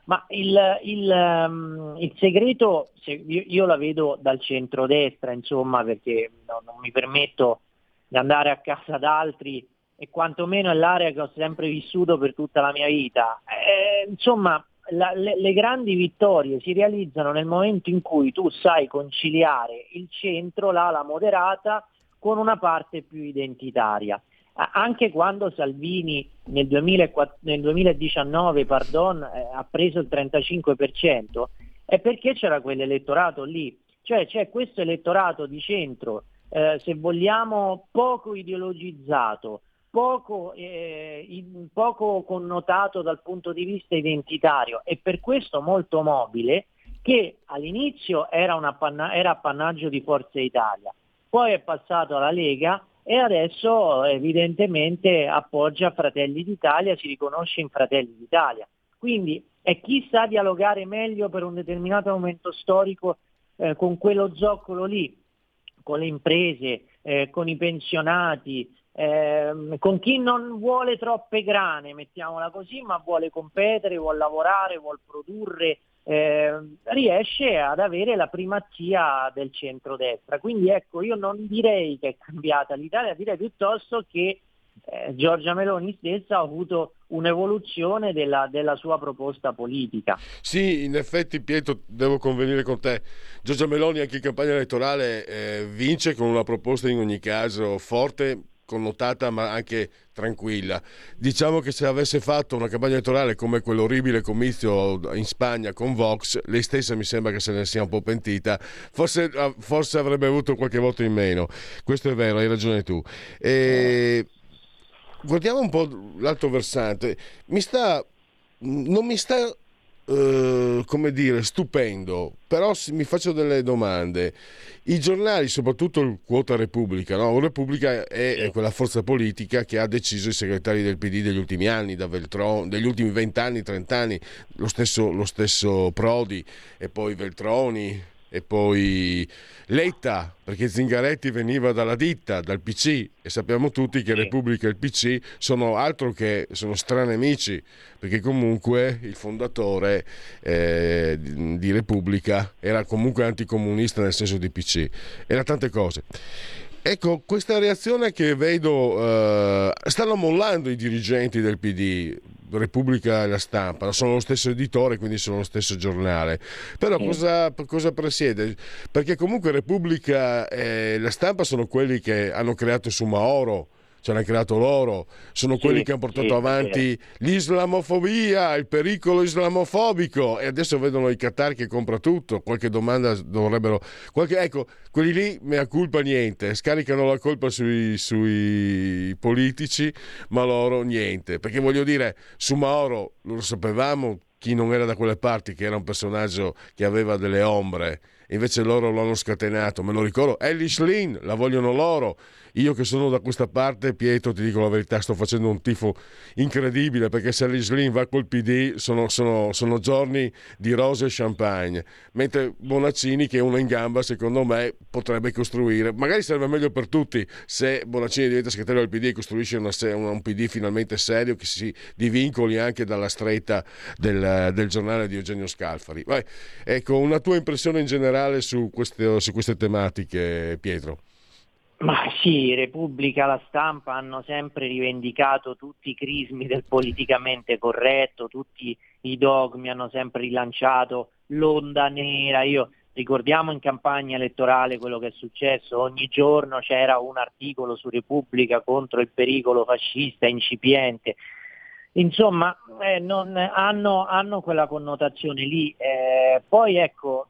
Ma il, il, um, il segreto, io, io, la vedo dal centro-destra, insomma, perché no, non mi permetto di andare a casa d'altri e quantomeno è l'area che ho sempre vissuto per tutta la mia vita. Eh, insomma, la, le, le, grandi vittorie si realizzano nel momento in cui tu sai conciliare il centro, l'ala moderata, con una parte più identitaria. Anche quando Salvini nel, 2004, nel 2019 pardon, eh, ha preso il 35%, è perché c'era quell'elettorato lì, cioè c'è questo elettorato di centro, eh, se vogliamo, poco ideologizzato, poco, eh, poco, connotato dal punto di vista identitario e per questo molto mobile che all'inizio era, appanna- era appannaggio di Forza Italia, poi è passato alla Lega e adesso evidentemente appoggia Fratelli d'Italia, si riconosce in Fratelli d'Italia. Quindi è chi sa dialogare meglio per un determinato momento storico eh, con quello zoccolo lì, con le imprese, eh, con i pensionati, eh, con chi non vuole troppe grane, mettiamola così, ma vuole competere, vuole lavorare, vuole produrre, eh, riesce ad avere la primazia del centrodestra. Quindi ecco, io non direi che è cambiata l'Italia, direi piuttosto che eh, Giorgia Meloni stessa ha avuto un'evoluzione della, della, sua proposta politica. Sì, in effetti Pietro, devo convenire con te. Giorgia Meloni anche in campagna elettorale eh, vince con una proposta in ogni caso forte, connotata ma anche tranquilla. Diciamo che se avesse fatto una campagna elettorale come quell'orribile comizio in Spagna con Vox, lei stessa mi sembra che se ne sia un po' pentita, forse, ah, forse avrebbe avuto qualche voto in meno. Questo è vero, hai ragione tu. E... Guardiamo un po' l'altro versante. Mi sta, non mi sta Uh, come dire, stupendo, però mi faccio delle domande. I giornali, soprattutto il Quota Repubblica, no? Repubblica è, è, quella forza politica che ha deciso i segretari del PD degli ultimi anni, da Veltron, degli ultimi 20 anni, 30 anni, lo stesso, lo stesso Prodi e poi Veltroni, e poi Letta, perché Zingaretti veniva dalla ditta, dal PC e sappiamo tutti che Repubblica e il PC sono altro che sono stranemici, perché comunque il fondatore eh, di Repubblica era comunque anticomunista nel senso di PC, era tante cose. Ecco, questa reazione che vedo, eh, stanno mollando i dirigenti del PD, Repubblica e la stampa, sono lo stesso editore, quindi sono lo stesso giornale. Però sì. cosa, cosa, presiede? Perché comunque Repubblica e la stampa sono quelli che hanno creato su Maoro ce l'hanno creato loro, sono sì, quelli che hanno portato sì, avanti l'islamofobia, il pericolo islamofobico. E adesso vedono i Qatar che compra tutto, qualche domanda dovrebbero... Qualche, ecco, quelli lì mea colpa niente, scaricano la colpa sui, sui politici, ma loro niente, perché voglio dire, su Mauro lo sapevamo, chi non era da quelle parti, che era un personaggio che aveva delle ombre, invece loro lo hanno scatenato, me lo ricordo, Ellis Lynn, la vogliono loro, io che sono da questa parte, Pietro, ti dico la verità, sto facendo un tifo incredibile perché se l'Islin va col PD sono, sono, sono, giorni di rose e champagne, mentre Bonaccini che è uno in gamba, secondo me, potrebbe costruire, magari sarebbe meglio per tutti se Bonaccini diventa segretario del PD e costruisce una, un PD finalmente serio che si divincoli anche dalla stretta del, del giornale di Eugenio Scalfari. Vai, ecco, una tua impressione in generale su queste, su queste tematiche, Pietro. Ma sì, Repubblica, la stampa hanno sempre rivendicato tutti i crismi del politicamente corretto, tutti i dogmi hanno sempre rilanciato l'onda nera. Io ricordiamo in campagna elettorale quello che è successo, ogni giorno c'era un articolo su Repubblica contro il pericolo fascista incipiente. Insomma, eh, non, hanno, hanno, quella connotazione lì. Eh, poi ecco,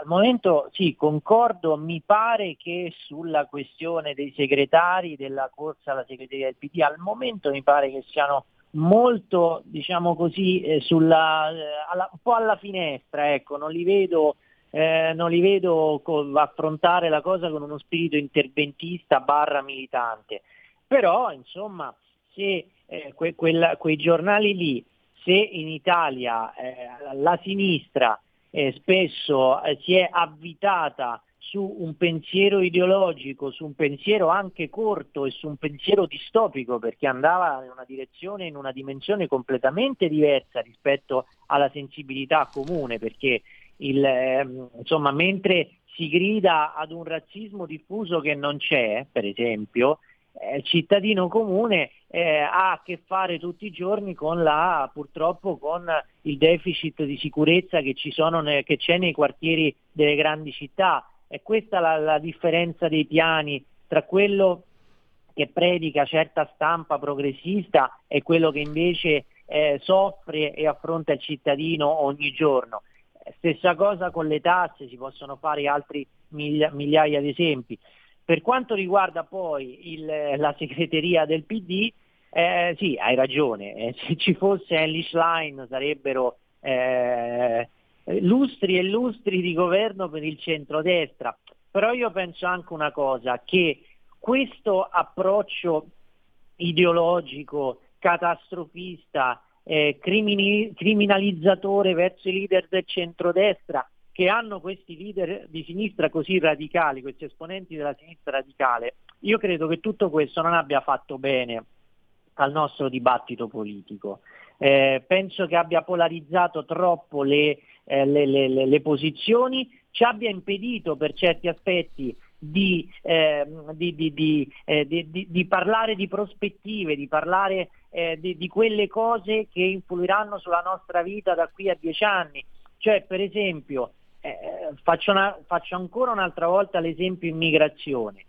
al momento sì, concordo, mi pare che sulla questione dei segretari, della corsa alla segreteria del PD, al momento mi pare che siano molto, diciamo così, eh, sulla, eh, alla, un po' alla finestra, ecco, non li vedo, eh, non li vedo co- affrontare la cosa con uno spirito interventista barra militante. Però, insomma, se eh, que- quella, quei giornali lì, se in Italia eh, la sinistra eh, spesso eh, si è avvitata su un pensiero ideologico, su un pensiero anche corto e su un pensiero distopico perché andava in una direzione, in una dimensione completamente diversa rispetto alla sensibilità comune perché il, eh, insomma, mentre si grida ad un razzismo diffuso che non c'è, per esempio, eh, cittadino comune eh, ha a che fare tutti i giorni con la, purtroppo con il deficit di sicurezza che, ne, che c'è nei quartieri delle grandi città. È questa la, la differenza dei piani tra quello che predica certa stampa progressista e quello che invece eh, soffre e affronta il cittadino ogni giorno. Stessa cosa con le tasse, si possono fare altri miglia, migliaia di esempi. Per quanto riguarda poi il, la segreteria del PD, eh, sì, hai ragione, eh, [laughs] se ci fosse Ellis Line sarebbero eh, lustri e lustri di governo per il centrodestra, però io penso anche una cosa, che questo approccio ideologico, catastrofista, eh, criminalizzatore verso i leader del centrodestra che hanno questi leader di sinistra così radicali, questi esponenti della sinistra radicale, io credo che tutto questo non abbia fatto bene al nostro dibattito politico. Eh, penso che abbia polarizzato troppo le, eh, le, le, le, posizioni, ci abbia impedito per certi aspetti di, eh, di, di, di parlare di prospettive, di parlare eh, di, quelle cose che influiranno sulla nostra vita da qui a dieci anni. Cioè, per esempio, eh, faccio, una, faccio, ancora un'altra volta l'esempio immigrazione.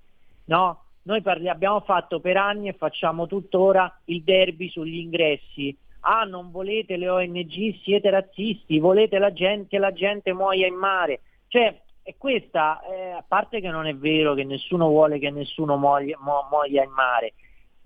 No? Noi parli, abbiamo fatto per anni e facciamo tuttora il derby sugli ingressi. Ah, non volete le ONG, siete razzisti, volete la gente, la gente muoia in mare. Cioè, e questa, eh, a parte che non è vero che nessuno vuole che nessuno muoia, muoia in mare,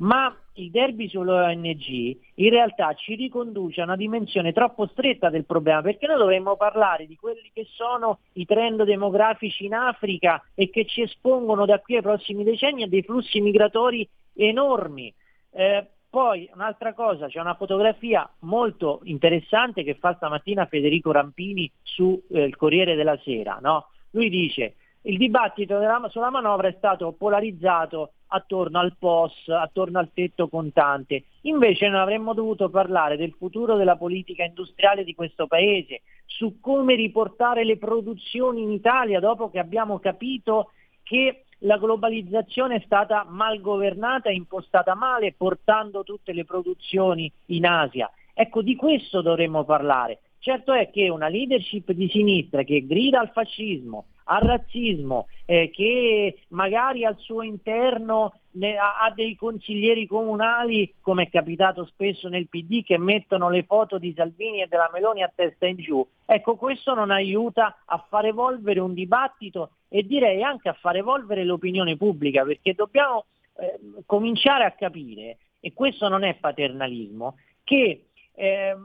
ma il derby sulle ONG in realtà ci riconduce a una dimensione troppo stretta del problema, perché noi dovremmo parlare di quelli che sono i trend demografici in Africa e che ci espongono da qui ai prossimi decenni a dei flussi migratori enormi. Eh, poi un'altra cosa, c'è una fotografia molto interessante che fa stamattina Federico Rampini sul eh, Corriere della Sera. No? Lui dice il dibattito della, sulla manovra è stato polarizzato attorno al POS, attorno al tetto contante. Invece noi avremmo dovuto parlare del futuro della politica industriale di questo Paese, su come riportare le produzioni in Italia dopo che abbiamo capito che la globalizzazione è stata mal governata e impostata male, portando tutte le produzioni in Asia. Ecco, di questo dovremmo parlare. Certo è che una leadership di sinistra che grida al fascismo, al razzismo, eh, che magari al suo interno ne, ha, ha, dei consiglieri comunali, come è capitato spesso nel PD, che mettono le foto di Salvini e della Meloni a testa in giù. Ecco, questo non aiuta a far evolvere un dibattito e direi anche a far evolvere l'opinione pubblica, perché dobbiamo eh, cominciare a capire, e questo non è paternalismo, che eh,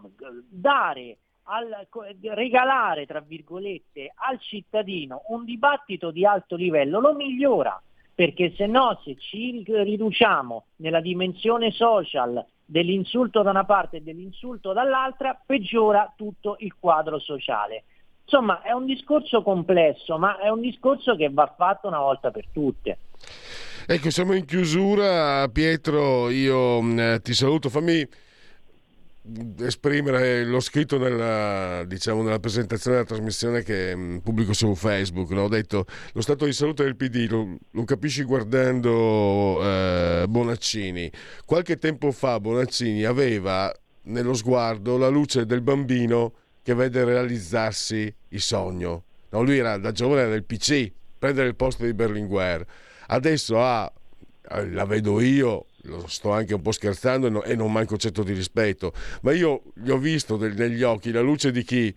dare al, regalare, tra virgolette, al cittadino un dibattito di alto livello lo migliora, perché se no se ci riduciamo nella dimensione social dell'insulto da una parte e dell'insulto dall'altra, peggiora tutto il quadro sociale. Insomma, è un discorso complesso, ma è un discorso che va fatto una volta per tutte. Ecco, siamo in chiusura. Pietro, io eh, ti saluto. Fammi esprimere l'ho scritto nella, diciamo, nella presentazione della trasmissione che mm, pubblico su Facebook no? ho detto lo stato di salute del PD lo, lo capisci guardando eh, Bonaccini qualche tempo fa Bonaccini aveva nello sguardo la luce del bambino che vede realizzarsi il sogno no? lui era da giovane del PC prendere il posto di Berlinguer adesso ha la vedo io lo sto anche un po' scherzando e non manco certo di rispetto, ma io gli ho visto negli occhi la luce di chi,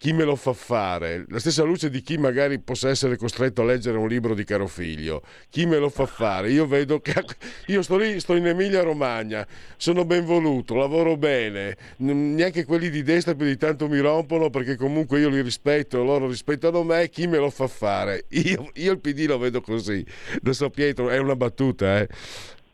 chi me lo fa fare, la stessa luce di chi magari possa essere costretto a leggere un libro di caro figlio, chi me lo fa fare, io vedo che [laughs] io sto lì, sto in Emilia Romagna, sono ben voluto, lavoro bene, neanche quelli di destra più di tanto mi rompono perché comunque io li rispetto, loro rispettano me, chi me lo fa fare? [laughs] Io, io il PD lo vedo così, adesso Pietro è una battuta, eh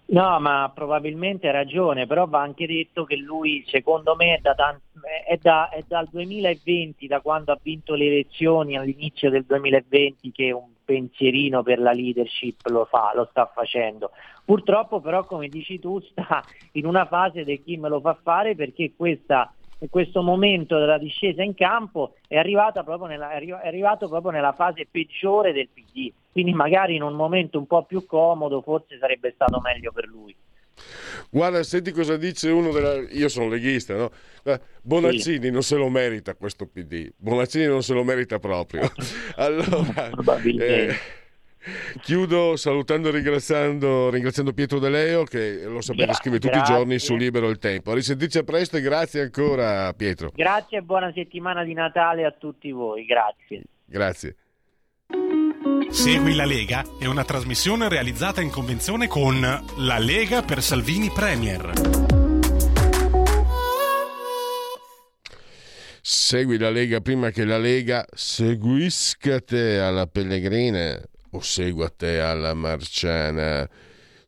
No, ma probabilmente ha ragione, però va anche detto che lui, secondo me, è, da tant- è, da, è dal 2020, da quando ha vinto le elezioni all'inizio del 2020, che un pensierino per la leadership lo fa, lo sta facendo. Purtroppo però, come dici tu, sta in una fase di chi me lo fa fare perché questa questo momento della discesa in campo è, nella, è, arrivato proprio nella fase peggiore del PD, quindi magari in un momento un po' più comodo forse sarebbe stato meglio per lui. Guarda, senti cosa dice uno della... Io sono leghista, no? Bonaccini sì. non se lo merita questo PD. Bonaccini non se lo merita proprio. [laughs] allora, Probabilmente. Eh, Chiudo salutando e ringraziando, ringraziando, Pietro De Leo che lo sapete scrive tutti grazie. i giorni su Libero il Tempo. A risentirci a presto e grazie ancora Pietro. Grazie e buona settimana di Natale a tutti voi. Grazie. Grazie. Segui la Lega è una trasmissione realizzata in convenzione con La Lega per Salvini Premier. Segui la Lega prima che la Lega seguisca te alla Pellegrina o segua te alla Marciana.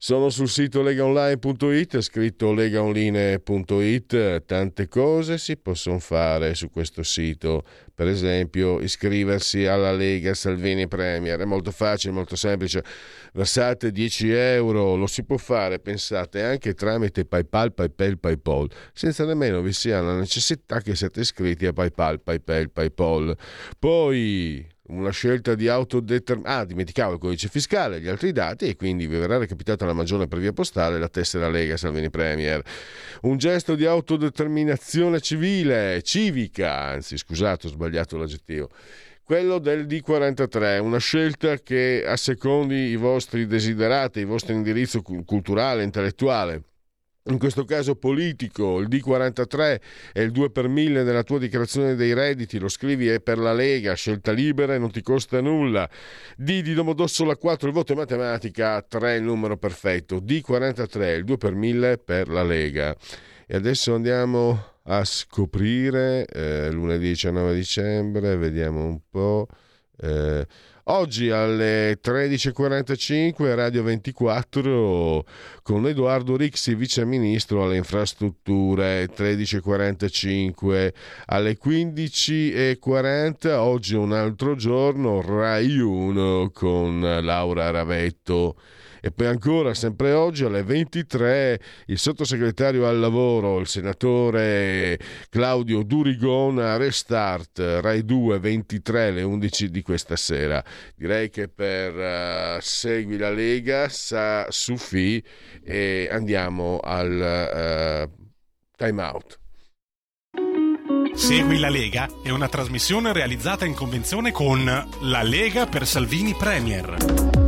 Sono sul sito legaonline.it, scritto legaonline.it, tante cose si possono fare su questo sito, per esempio iscriversi alla Lega Salvini Premier, è molto facile, molto semplice, versate 10 euro, lo si può fare, pensate, anche tramite PayPal, PayPal, PayPal, senza nemmeno vi sia la necessità che siate iscritti a PayPal, PayPal, PayPal. Poi una scelta di autodeterminazione. Ah, dimenticavo il codice fiscale, gli altri dati e quindi vi verrà recapitata la maggiore per via postale la tessera Lega Salvini Premier. Un gesto di autodeterminazione civile, civica, anzi scusate ho sbagliato l'aggettivo. Quello del D43, una scelta che assecondi i vostri desiderati, il vostro indirizzo culturale, intellettuale in questo caso politico, il D43 è il 2 per 1000 nella tua dichiarazione dei redditi, lo scrivi è per la Lega, scelta libera e non ti costa nulla. D di Domodossola 4, il voto è matematica, 3 il numero perfetto, D43, il 2 per 1000 per la Lega. E adesso andiamo a scoprire eh, lunedì 19 dicembre, vediamo un po'. Eh, Oggi alle 13.45 Radio 24 con Edoardo Rixi, vice ministro alle infrastrutture, 13.45 alle 15.40, oggi un altro giorno, Rai 1 con Laura Ravetto. E poi ancora, sempre oggi alle 23, il sottosegretario al lavoro, il senatore Claudio Durigona, Restart, Rai 2, 23 alle 11 di questa sera. Direi che per uh, Segui la Lega sa Sufi e andiamo al uh, time out. Segui la Lega è una trasmissione realizzata in convenzione con La Lega per Salvini Premier.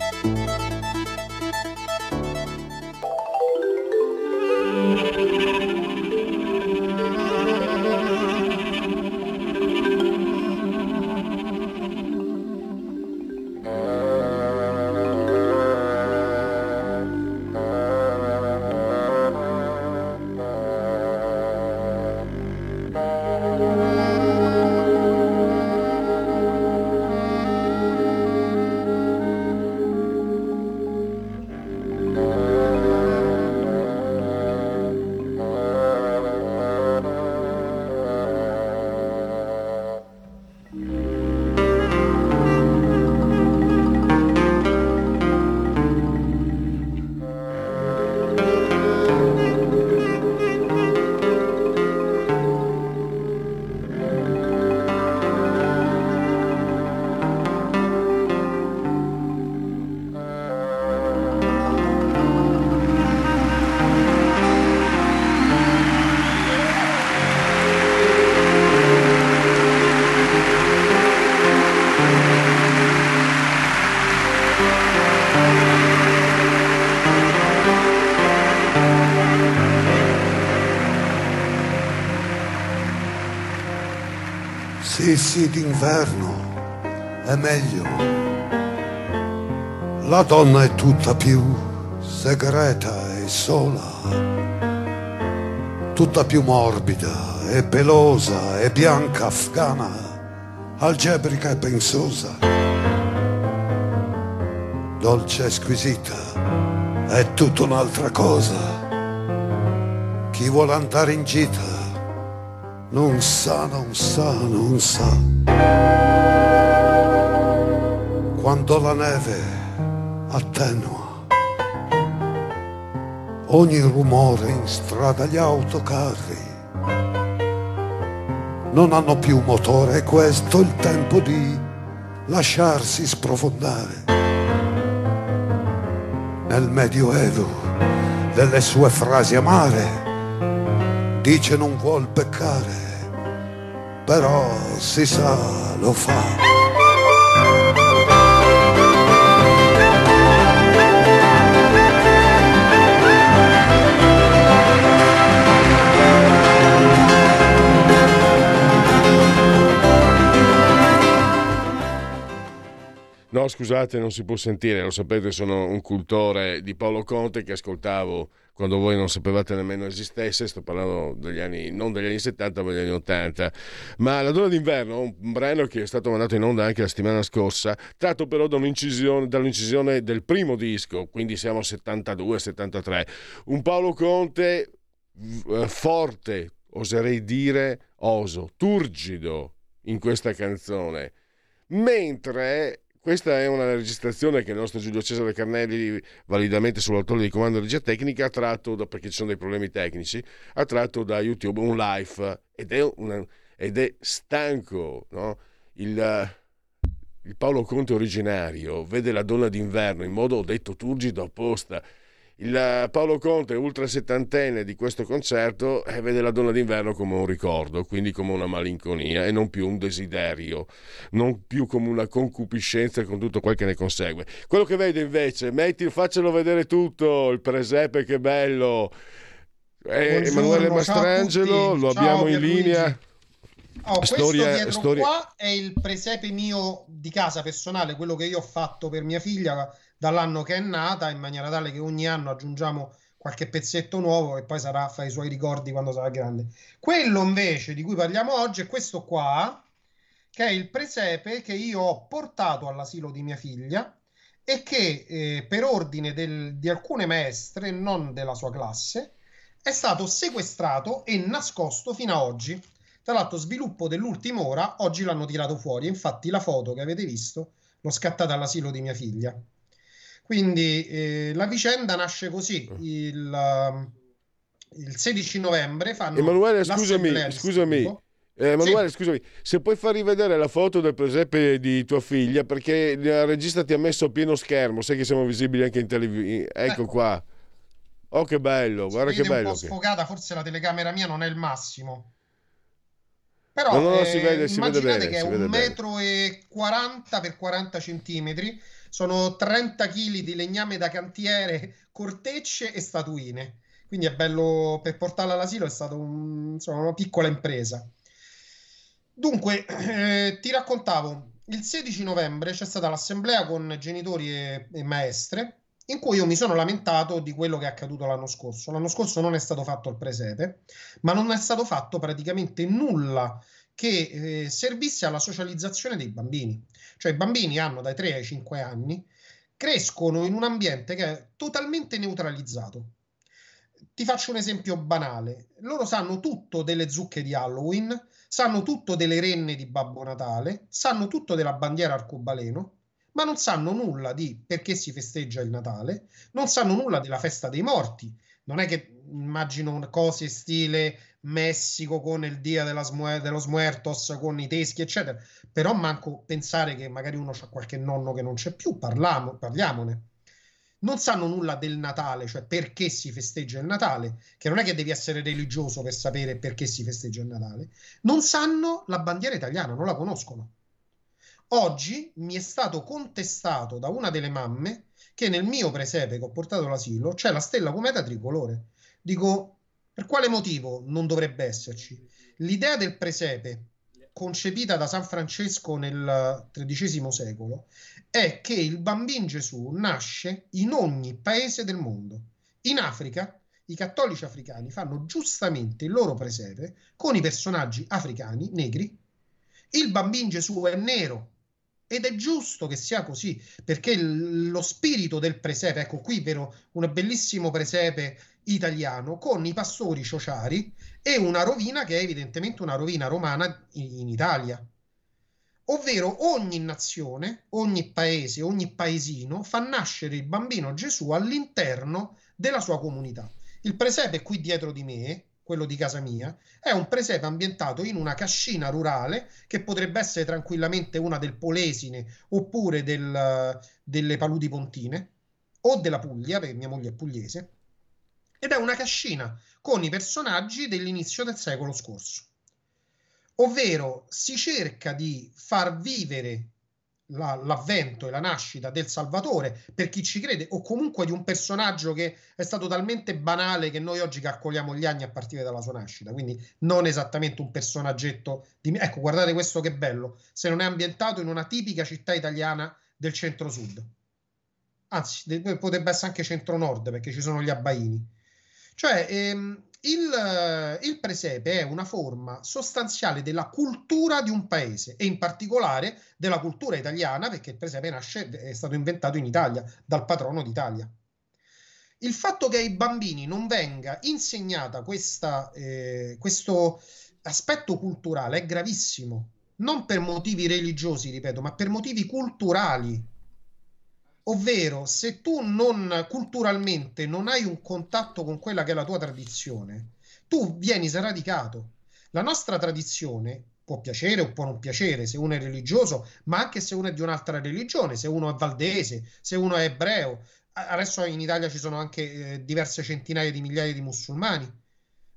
Sì, d'inverno è meglio. La donna è tutta più segreta e sola, tutta più morbida e pelosa e bianca afghana, algebrica e pensosa, dolce e squisita, è tutta un'altra cosa. Chi vuole andare in gita non sa, non sa, non sa. Quando la neve attenua, ogni rumore in strada, gli autocarri non hanno più motore, è questo il tempo di lasciarsi sprofondare. Nel Medioevo, delle sue frasi amare, dice non vuol peccare, però si sa, lo fa. No, scusate, non si può sentire, lo sapete, sono un cultore di Paolo Conte che ascoltavo quando voi non sapevate nemmeno esistesse, sto parlando degli anni, non degli anni 70 ma degli anni 80. Ma La Donna d'inverno, un brano che è stato mandato in onda anche la settimana scorsa, tratto però dall'incisione, dall'incisione del primo disco, quindi siamo 72-73. Un Paolo Conte eh, forte, oserei dire oso, turgido in questa canzone. Mentre questa è una registrazione che il nostro Giulio Cesare Carnelli, validamente sull'autore di comando di regia tecnica, ha tratto, da, perché ci sono dei problemi tecnici, ha tratto da YouTube un live ed è, una, ed è stanco. No? Il, il Paolo Conte originario vede la donna d'inverno in modo, ho detto, turgido apposta il Paolo Conte, ultra settantenne di questo concerto, eh, vede la donna d'inverno come un ricordo, quindi come una malinconia e non più un desiderio, non più come una concupiscenza con tutto quel che ne consegue. Quello che vede invece, metti, faccelo vedere tutto, il presepe che bello. Eh, Emanuele Mastrangelo, lo abbiamo in linea. Oh, storia, storia... qua è il presepe mio di casa personale, quello che io ho fatto per mia figlia dall'anno che è nata, in maniera tale che ogni anno aggiungiamo qualche pezzetto nuovo e poi sarà fa i suoi ricordi quando sarà grande. Quello invece di cui parliamo oggi è questo qua, che è il presepe che io ho portato all'asilo di mia figlia e che eh, per ordine del, di alcune maestre, non della sua classe, è stato sequestrato e nascosto fino ad oggi. Tra l'altro, sviluppo dell'ultima ora, oggi l'hanno tirato fuori. Infatti, la foto che avete visto l'ho scattata all'asilo di mia figlia. Quindi eh, la vicenda nasce così. Il, il 16 novembre fanno Emanuele, scusami, scusami. Eh, Emanuele, sì. scusami, se puoi far rivedere la foto del presepe di tua figlia, perché il regista ti ha messo pieno schermo, sai che siamo visibili anche in televisione. Ecco eh. qua. Oh, che bello, guarda che bello. un po' sfocata, forse la telecamera mia non è il massimo. Però no, no, no, si vede, si vede bene, che è un metro e 40 per 40 centimetri sono 30 kg di legname da cantiere, cortecce e statuine. Quindi è bello, per portarla all'asilo è stata un, una piccola impresa. Dunque, eh, ti raccontavo, il 16 novembre c'è stata l'assemblea con genitori e, e maestre in cui io mi sono lamentato di quello che è accaduto l'anno scorso. L'anno scorso non è stato fatto il presepe, ma non è stato fatto praticamente nulla che eh, servisse alla socializzazione dei bambini. Cioè i bambini hanno dai 3 ai 5 anni, crescono in un ambiente che è totalmente neutralizzato. Ti faccio un esempio banale. Loro sanno tutto delle zucche di Halloween, sanno tutto delle renne di Babbo Natale, sanno tutto della bandiera arcobaleno, ma non sanno nulla di perché si festeggia il Natale, non sanno nulla della festa dei morti. Non è che immagino cose stile Messico con il dia smu- dello con i teschi, eccetera. Però manco pensare che magari uno ha qualche nonno che non c'è più, parliamo, parliamone. Non sanno nulla del Natale, cioè perché si festeggia il Natale, che non è che devi essere religioso per sapere perché si festeggia il Natale. Non sanno la bandiera italiana, non la conoscono. Oggi mi è stato contestato da una delle mamme che nel mio presepe che ho portato all'asilo c'è la stella cometa tricolore. Dico, per quale motivo non dovrebbe esserci? L'idea del presepe, concepita da San Francesco nel XIII secolo, è che il bambino Gesù nasce in ogni paese del mondo. In Africa, i cattolici africani fanno giustamente il loro presepe con i personaggi africani negri. Il bambino Gesù è nero, ed è giusto che sia così, perché lo spirito del presepe, ecco qui vero, un bellissimo presepe italiano con i pastori ciociari e una rovina che è evidentemente una rovina romana in, in Italia. Ovvero ogni nazione, ogni paese, ogni paesino fa nascere il bambino Gesù all'interno della sua comunità. Il presepe qui dietro di me, quello di casa mia, è un presepe ambientato in una cascina rurale che potrebbe essere tranquillamente una del Polesine oppure del, delle Paludi Pontine o della Puglia, perché mia moglie è pugliese, ed è una cascina con i personaggi dell'inizio del secolo scorso. Ovvero si cerca di far vivere la, l'avvento e la nascita del Salvatore per chi ci crede, o comunque di un personaggio che è stato talmente banale che noi oggi calcoliamo gli anni a partire dalla sua nascita. Quindi non esattamente un personaggetto di. Ecco, guardate questo che bello. Se non è ambientato in una tipica città italiana del centro-sud. Anzi, potrebbe essere anche centro-nord perché ci sono gli abbaini. Cioè, ehm, il, eh, il, presepe è una forma sostanziale della cultura di un paese e in particolare della cultura italiana perché il presepe nasce, è stato inventato in Italia dal patrono d'Italia. Il fatto che ai bambini non venga insegnata questa, eh, questo aspetto culturale è gravissimo, non per motivi religiosi, ripeto, ma per motivi culturali. Ovvero, se tu non culturalmente non hai un contatto con quella che è la tua tradizione, tu vieni sradicato. La nostra tradizione può piacere o può non piacere se uno è religioso, ma anche se uno è di un'altra religione, se uno è valdese, se uno è ebreo. Adesso in Italia ci sono anche eh, diverse centinaia di migliaia di musulmani.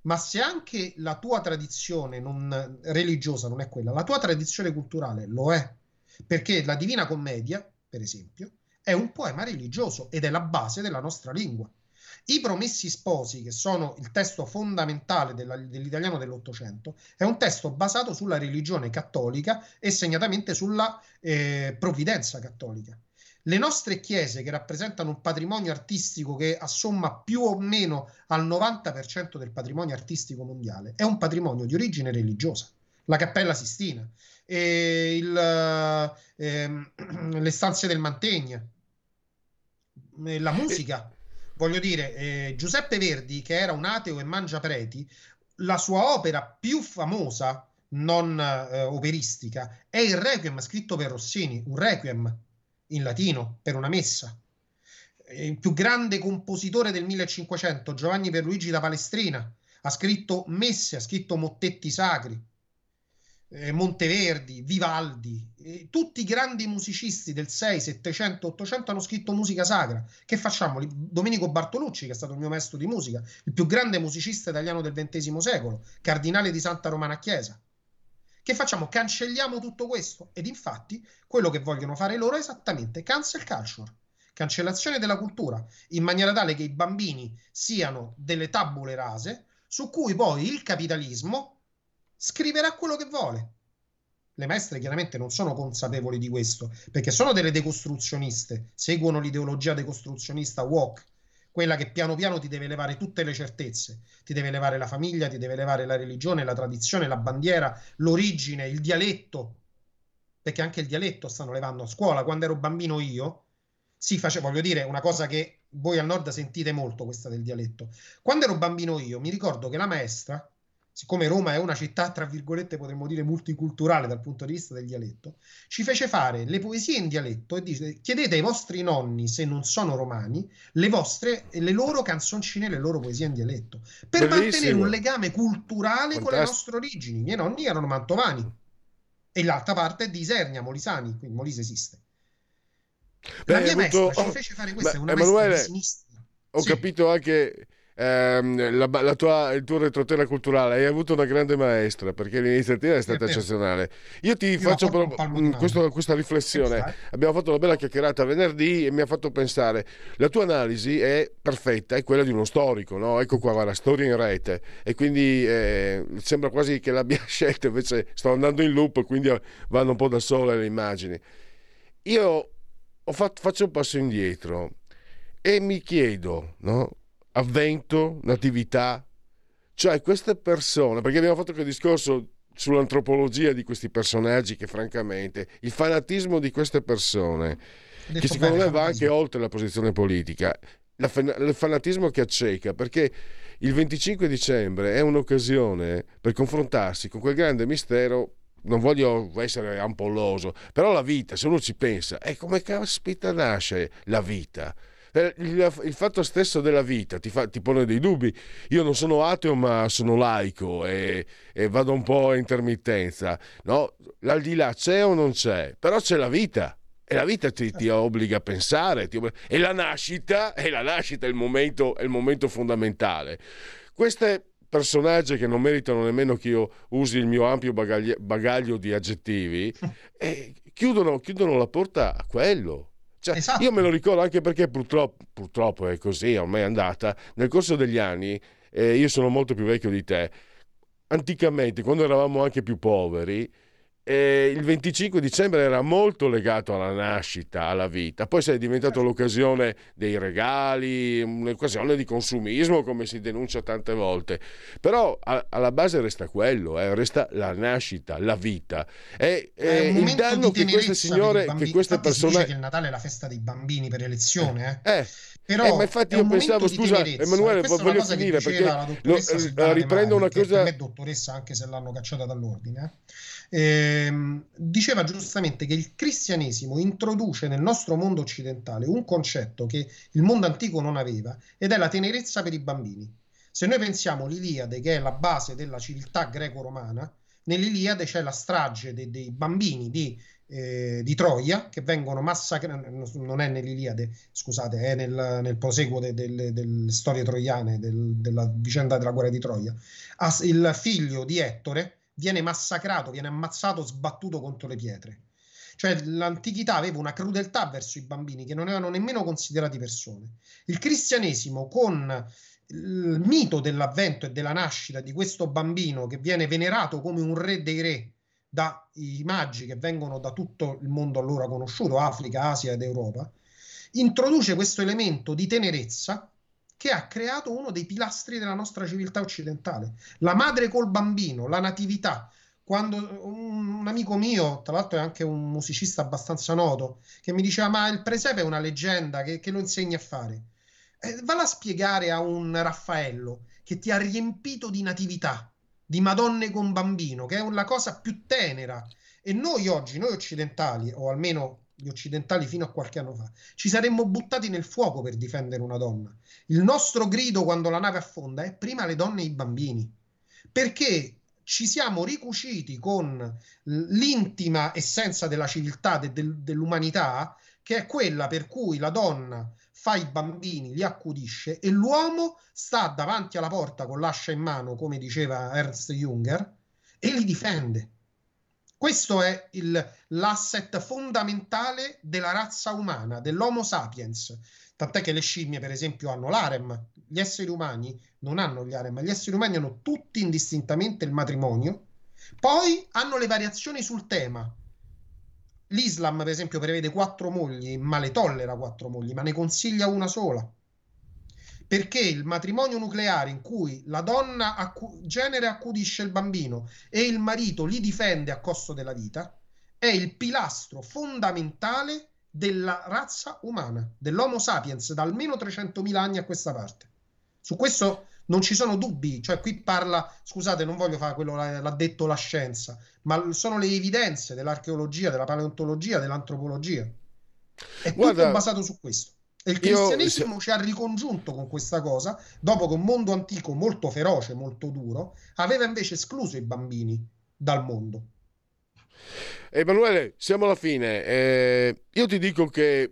Ma se anche la tua tradizione non, religiosa non è quella, la tua tradizione culturale lo è. Perché la Divina Commedia, per esempio, è un poema religioso ed è la base della nostra lingua. I Promessi Sposi, che sono il testo fondamentale della, dell'italiano dell'Ottocento, è un testo basato sulla religione cattolica e segnatamente sulla eh, provvidenza cattolica. Le nostre chiese, che rappresentano un patrimonio artistico che assomma più o meno al 90% del patrimonio artistico mondiale, è un patrimonio di origine religiosa. La Cappella Sistina, e il, eh, [clears throat] le stanze del Mantegna, la musica. Voglio dire, eh, Giuseppe Verdi, che era un ateo e mangia preti, la sua opera più famosa, non eh, operistica, è il Requiem scritto per Rossini, un Requiem in latino per una messa. Il più grande compositore del 1500, Giovanni Pierluigi da Palestrina, ha scritto messe, ha scritto mottetti sacri eh, Monteverdi, Vivaldi, eh, tutti i grandi musicisti del 6, 700, 800 hanno scritto musica sacra. Che facciamo? Domenico Bartolucci, che è stato il mio maestro di musica, il più grande musicista italiano del XX secolo, cardinale di Santa Romana Chiesa. Che facciamo? Cancelliamo tutto questo? Ed infatti quello che vogliono fare loro è esattamente cancel culture, cancellazione della cultura, in maniera tale che i bambini siano delle tabule rase su cui poi il capitalismo scriverà quello che vuole. Le maestre chiaramente non sono consapevoli di questo, perché sono delle decostruzioniste, seguono l'ideologia decostruzionista woke, quella che piano piano ti deve levare tutte le certezze, ti deve levare la famiglia, ti deve levare la religione, la tradizione, la bandiera, l'origine, il dialetto, perché anche il dialetto stanno levando a scuola. Quando ero bambino io, si faceva, voglio dire, una cosa che voi al nord sentite molto, questa del dialetto. Quando ero bambino io, mi ricordo che la maestra siccome Roma è una città, tra virgolette, potremmo dire multiculturale dal punto di vista del dialetto, ci fece fare le poesie in dialetto e dice chiedete ai vostri nonni, se non sono romani, le vostre, le loro canzoncine, le loro poesie in dialetto, per Bellissimo. mantenere un legame culturale Fantastico. con le nostre origini. I miei nonni erano mantovani e l'altra parte è di Isernia, Molisani, quindi Molise esiste. Beh, La mia avuto... maestra ci fece fare questa, è una Emanuele. Ho sì. capito anche ehm, la, la tua, il tuo retroterra culturale, hai avuto una grande maestra perché l'iniziativa è stata eccezionale. Io ti Io faccio pro- mm, questo, questa riflessione. Abbiamo fatto una bella chiacchierata venerdì e mi ha fatto pensare, la tua analisi è perfetta, è quella di uno storico, no? ecco qua va la storia in rete e quindi eh, sembra quasi che l'abbia [laughs] scelta, invece sto andando in loop quindi vanno un po' da sole le immagini. Io fatto, faccio un passo indietro e mi chiedo, no? Avvento, natività, cioè queste persone, perché abbiamo fatto quel discorso sull'antropologia di questi personaggi che francamente il fanatismo di queste persone che secondo me va anche oltre la posizione politica. La, il fanatismo che acceca perché il 25 dicembre è un'occasione per confrontarsi con quel grande mistero non voglio essere ampolloso però la vita se uno ci pensa è come caspita nasce la vita il, il, fatto stesso della vita ti, fa, ti, pone dei dubbi. Io non sono ateo, ma sono laico e, e vado un po' a intermittenza. No? L'aldilà c'è o non c'è? Però c'è la vita. E la vita ti, ti obbliga a pensare, obbliga... e la nascita, e la nascita è il momento, è il momento fondamentale. Queste personaggi che non meritano nemmeno che io usi il mio ampio bagaglio, bagaglio di aggettivi, eh, chiudono, chiudono la porta a quello. Cioè, esatto. Io me lo ricordo anche perché purtroppo, purtroppo è così, ormai è andata. Nel corso degli anni, eh, io sono molto più vecchio di te. Anticamente, quando eravamo anche più poveri, e il 25 dicembre era molto legato alla nascita, alla vita, poi è diventato l'occasione dei regali, un'occasione di consumismo come si denuncia tante volte, però a, alla base resta quello, eh, resta la nascita, la vita e, e il danno che queste signore, che queste persone... che il Natale è la festa dei bambini per elezione, eh? eh. Però eh, ma infatti io pensavo, scusa Emanuele, voglio finire perché lo, eh, riprendo una cosa... Per me dottoressa anche se l'hanno cacciata dall'ordine. Eh ehm, diceva giustamente che il cristianesimo introduce nel nostro mondo occidentale un concetto che il mondo antico non aveva ed è la tenerezza per i bambini. Se noi pensiamo all'Iliade, che è la base della civiltà greco-romana, nell'Iliade c'è la strage dei, dei bambini di, eh, di, Troia che vengono massacrati, non è nell'Iliade, scusate, è nel, nel proseguo de, de, delle storie troiane, del, della vicenda della guerra di Troia. As, il figlio di Ettore viene massacrato, viene ammazzato, sbattuto contro le pietre. Cioè l'antichità aveva una crudeltà verso i bambini che non erano nemmeno considerati persone. Il cristianesimo con il mito dell'avvento e della nascita di questo bambino che viene venerato come un re dei re dai maggi che vengono da tutto il mondo allora conosciuto, Africa, Asia ed Europa, introduce questo elemento di tenerezza che ha creato uno dei pilastri della nostra civiltà occidentale. La madre col bambino, la natività. Quando un, amico mio, tra l'altro è anche un musicista abbastanza noto, che mi diceva: Ma il presepe è una leggenda che, che lo insegna a fare. Eh, valla a spiegare a un Raffaello che ti ha riempito di natività, di Madonne con bambino, che è la cosa più tenera. E noi oggi, noi occidentali, o almeno gli occidentali fino a qualche anno fa, ci saremmo buttati nel fuoco per difendere una donna. Il nostro grido quando la nave affonda è prima le donne e i bambini, perché ci siamo ricuciti con l'intima essenza della civiltà, de, de, dell'umanità, che è quella per cui la donna fa i bambini, li accudisce e l'uomo sta davanti alla porta con l'ascia in mano, come diceva Ernst Junger, e li difende. Questo è il, l'asset fondamentale della razza umana, dell'Homo sapiens. Tant'è che le scimmie, per esempio, hanno l'harem. Gli esseri umani non hanno gli harem, gli esseri umani hanno tutti indistintamente il matrimonio. Poi hanno le variazioni sul tema. L'Islam, per esempio, prevede quattro mogli, ma le tollera quattro mogli, ma ne consiglia una sola perché il matrimonio nucleare in cui la donna accu- genere accudisce il bambino e il marito li difende a costo della vita è il pilastro fondamentale della razza umana, dell'Homo sapiens, da almeno 300.000 anni a questa parte. Su questo non ci sono dubbi, cioè qui parla, scusate, non voglio fare quello l'ha detto la scienza, ma sono le evidenze dell'archeologia, della paleontologia, dell'antropologia. È Guarda, tutto basato su questo. E il cristianesimo Io... ci ha ricongiunto con questa cosa, dopo che un mondo antico molto feroce, molto duro, aveva invece escluso i bambini dal mondo. Emanuele, siamo alla fine. Eh, io ti dico che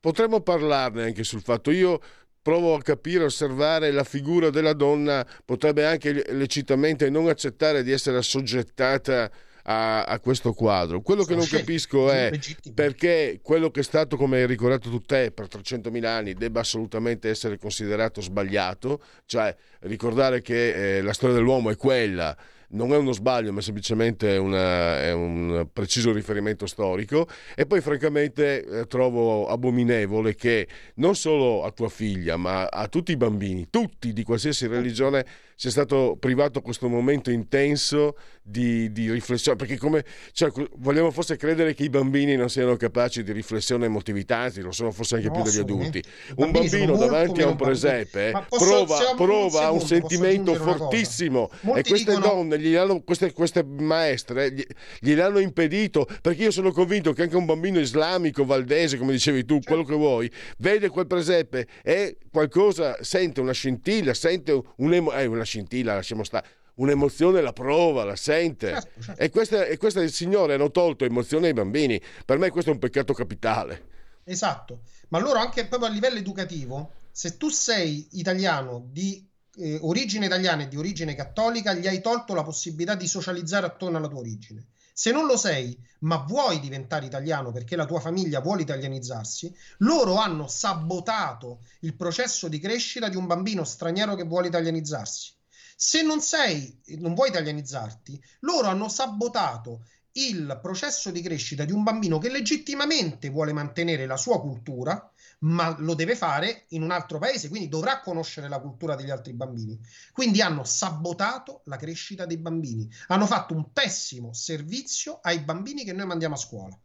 potremmo parlarne anche sul fatto. Io provo a capire, osservare la figura della donna, potrebbe anche lecitamente non accettare di essere assoggettata a, a questo quadro. Quello che non capisco è perché quello che è stato, come hai ricordato tu te, per 300.000 anni debba assolutamente essere considerato sbagliato, cioè ricordare che eh, la storia dell'uomo è quella. Non è uno sbaglio, ma semplicemente una, è un preciso riferimento storico. E poi, francamente, eh, trovo abominevole che non solo a tua figlia, ma a tutti i bambini, tutti di qualsiasi religione, sia stato privato questo momento intenso di, di riflessione, perché come cioè, vogliamo forse credere che i bambini non siano capaci di riflessione e emotività, lo sono forse anche no, più degli adulti. Un bambino davanti a un presepe posso, prova, prova un, secondo, un sentimento fortissimo e queste dicono... donne, hanno, queste, queste, maestre, gli, gliel'hanno impedito, perché io sono convinto che anche un bambino islamico, valdese, come dicevi tu, certo. quello che vuoi, vede quel presepe e qualcosa, sente una scintilla, sente un, eh, una scintilla, lasciamo stare un'emozione la prova, la sente. Certo. E, questa, e questa il Signore hanno tolto emozione ai bambini. Per me questo è un peccato capitale. Esatto, ma loro anche proprio a livello educativo, se tu sei italiano di eh, origine italiana e di origine cattolica, gli hai tolto la possibilità di socializzare attorno alla tua origine. Se non lo sei, ma vuoi diventare italiano perché la tua famiglia vuole italianizzarsi, loro hanno sabotato il processo di crescita di un bambino straniero che vuole italianizzarsi. Se non sei, non vuoi italianizzarti, loro hanno sabotato il processo di crescita di un bambino che legittimamente vuole mantenere la sua cultura, ma lo deve fare in un altro paese, quindi dovrà conoscere la cultura degli altri bambini. Quindi hanno sabotato la crescita dei bambini, hanno fatto un pessimo servizio ai bambini che noi mandiamo a scuola.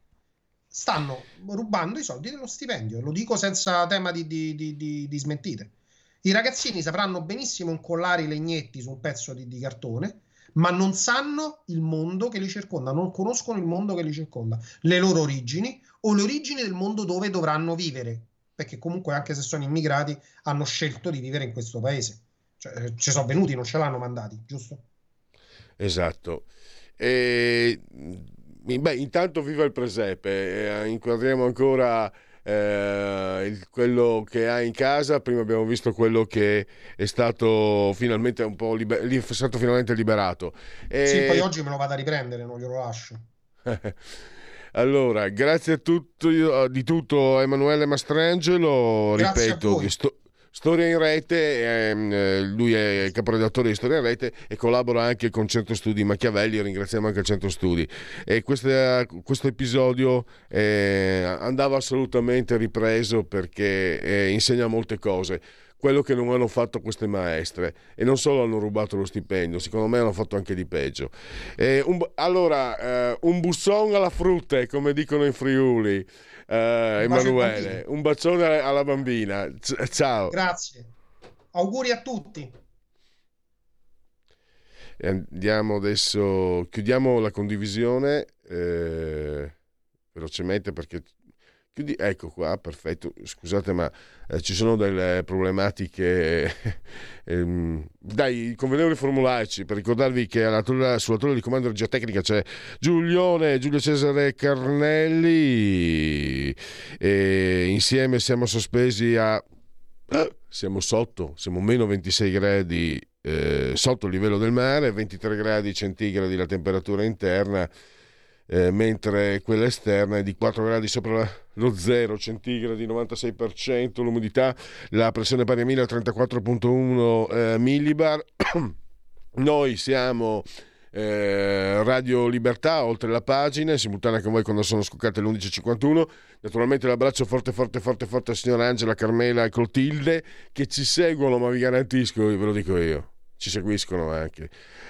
Stanno rubando i soldi dello stipendio, lo dico senza tema di, di, di, di smentite. I ragazzini sapranno benissimo incollare i legnetti su un pezzo di, di cartone, ma non sanno il mondo che li circonda, non conoscono il mondo che li circonda, le loro origini o le origini del mondo dove dovranno vivere, perché comunque anche se sono immigrati hanno scelto di vivere in questo paese. Cioè, eh, ci sono venuti, non ce l'hanno mandati, giusto? Esatto. E, beh, intanto viva il presepe, eh, inquadriamo ancora eh, quello che ha in casa. Prima abbiamo visto quello che è stato finalmente un po' liber- è stato finalmente liberato. E... Sì, poi oggi me lo vado a riprendere, non glielo lascio. [laughs] Allora, grazie a tutto, di tutto Emanuele Mastrangelo, grazie ripeto, sto, Storia in Rete, ehm, eh, lui è caporedattore di Storia in Rete e collabora anche con Centro Studi Machiavelli, ringraziamo anche il Centro Studi. E questa, questo episodio eh, andava assolutamente ripreso perché eh, insegna molte cose quello che non hanno fatto queste maestre e non solo hanno rubato lo stipendio, secondo me hanno fatto anche di peggio. Un, allora, eh, un busson alla frutta, come dicono in Friuli, eh, Emanuele, un bacione alla bambina. ciao. Grazie. Auguri a tutti. Andiamo adesso, chiudiamo la condivisione eh, velocemente perché Chiudi, ecco qua, perfetto. Scusate, ma eh, ci sono delle problematiche. [laughs] ehm, dai, convenevoli formularci per ricordarvi che sulla torre di comando regia tecnica c'è Giulione, Giulio Cesare Carnelli. E insieme siamo sospesi a. Eh, siamo sotto, siamo meno 26 gradi eh, sotto il livello del mare, 23 gradi centigradi la temperatura interna eh, mentre quella esterna è di 4 gradi sopra lo 0 centigradi, 96%, l'umidità, la pressione pari a 1034.1 eh, millibar. [clears throat] Noi siamo eh, Radio Libertà, oltre la pagina, in simultanea con voi quando sono scoccate le 11.51. Naturalmente l'abbraccio forte, forte, forte, forte a signora Angela, Carmela e Clotilde che ci seguono, ma vi garantisco, ve lo dico io, ci seguiscono anche.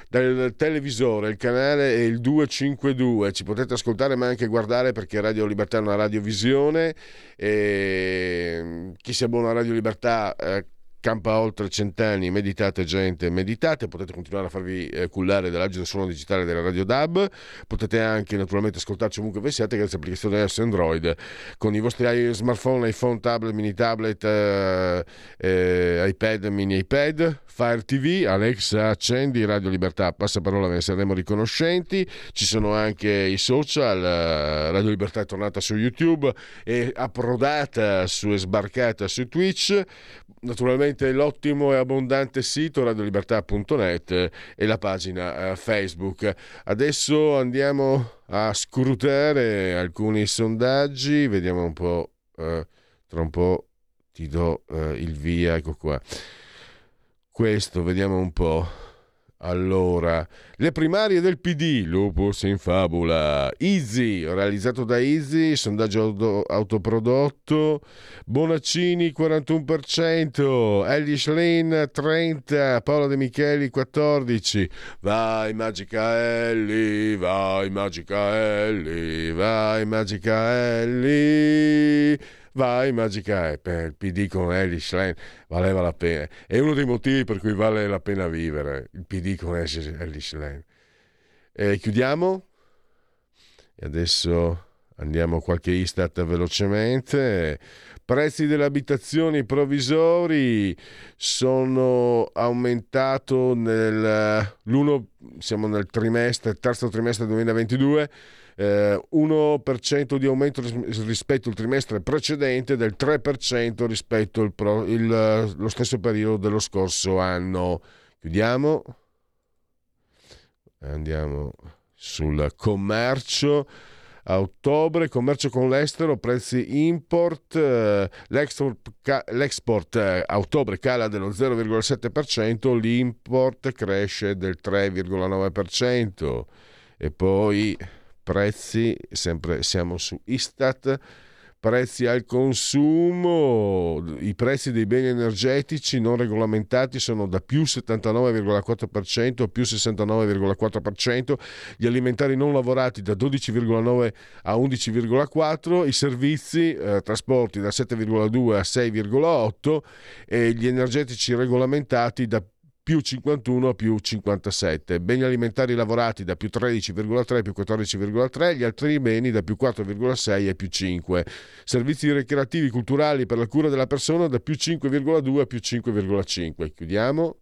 Dal televisore, il canale è il 252, ci potete ascoltare ma anche guardare perché Radio Libertà è una radiovisione e chi si abbona a Radio Libertà eh, campa oltre cent'anni, meditate gente, meditate, potete continuare a farvi eh, cullare dall'agito suono digitale della Radio DAB, potete anche naturalmente ascoltarci ovunque vi siate grazie all'applicazione iOS Android. Con i vostri smartphone, iPhone, tablet, mini tablet, eh, eh, iPad, mini iPad, Fire TV, Alexa accendi Radio Libertà, passaparola ve ne saremo riconoscenti, ci sono anche i social, eh, Radio Libertà è tornata su YouTube, è approdata su, è sbarcata su Twitch, naturalmente l'ottimo e abbondante sito radiolibertà.net e la pagina eh, Facebook. Adesso andiamo a scrutare alcuni sondaggi, vediamo un po', eh, tra un po' ti do eh, il via, ecco qua. Questo, vediamo un po'. Allora, le primarie del PD, Lupus in fabula, Easy, realizzato da Easy, sondaggio auto, autoprodotto, Bonaccini 41%, Elish Lane 30%, Paolo De Micheli 14%, vai Magica Ellie, vai Magica Ellie, vai Magica Ellie vai Magica App, il PD con Elish Lane valeva la pena. È uno dei motivi per cui vale la pena vivere, il PD con Elish Lane. E chiudiamo. E adesso andiamo a qualche Istat velocemente. Prezzi delle abitazioni provvisori sono aumentati nel siamo nel trimestre, terzo trimestre 2022 eh, 1% di aumento rispetto al trimestre precedente del 3% rispetto al pro, il, lo stesso periodo dello scorso anno. Chiudiamo. Andiamo sul commercio. A ottobre, commercio con l'estero, prezzi import, eh, l'export, l'export eh, a ottobre cala dello 0,7%, l'import cresce del 3,9%. E poi prezzi, sempre siamo su Istat, prezzi al consumo, i prezzi dei beni energetici non regolamentati sono da più 79,4% a più 69,4%, gli alimentari non lavorati da 12,9 a 11,4%, i servizi eh, trasporti da 7,2 a 6,8% e gli energetici regolamentati da più 51 a più 57, beni alimentari lavorati da più 13,3 a più 14,3, gli altri beni da più 4,6 a più 5, servizi ricreativi culturali per la cura della persona da più 5,2 a più 5,5. Chiudiamo.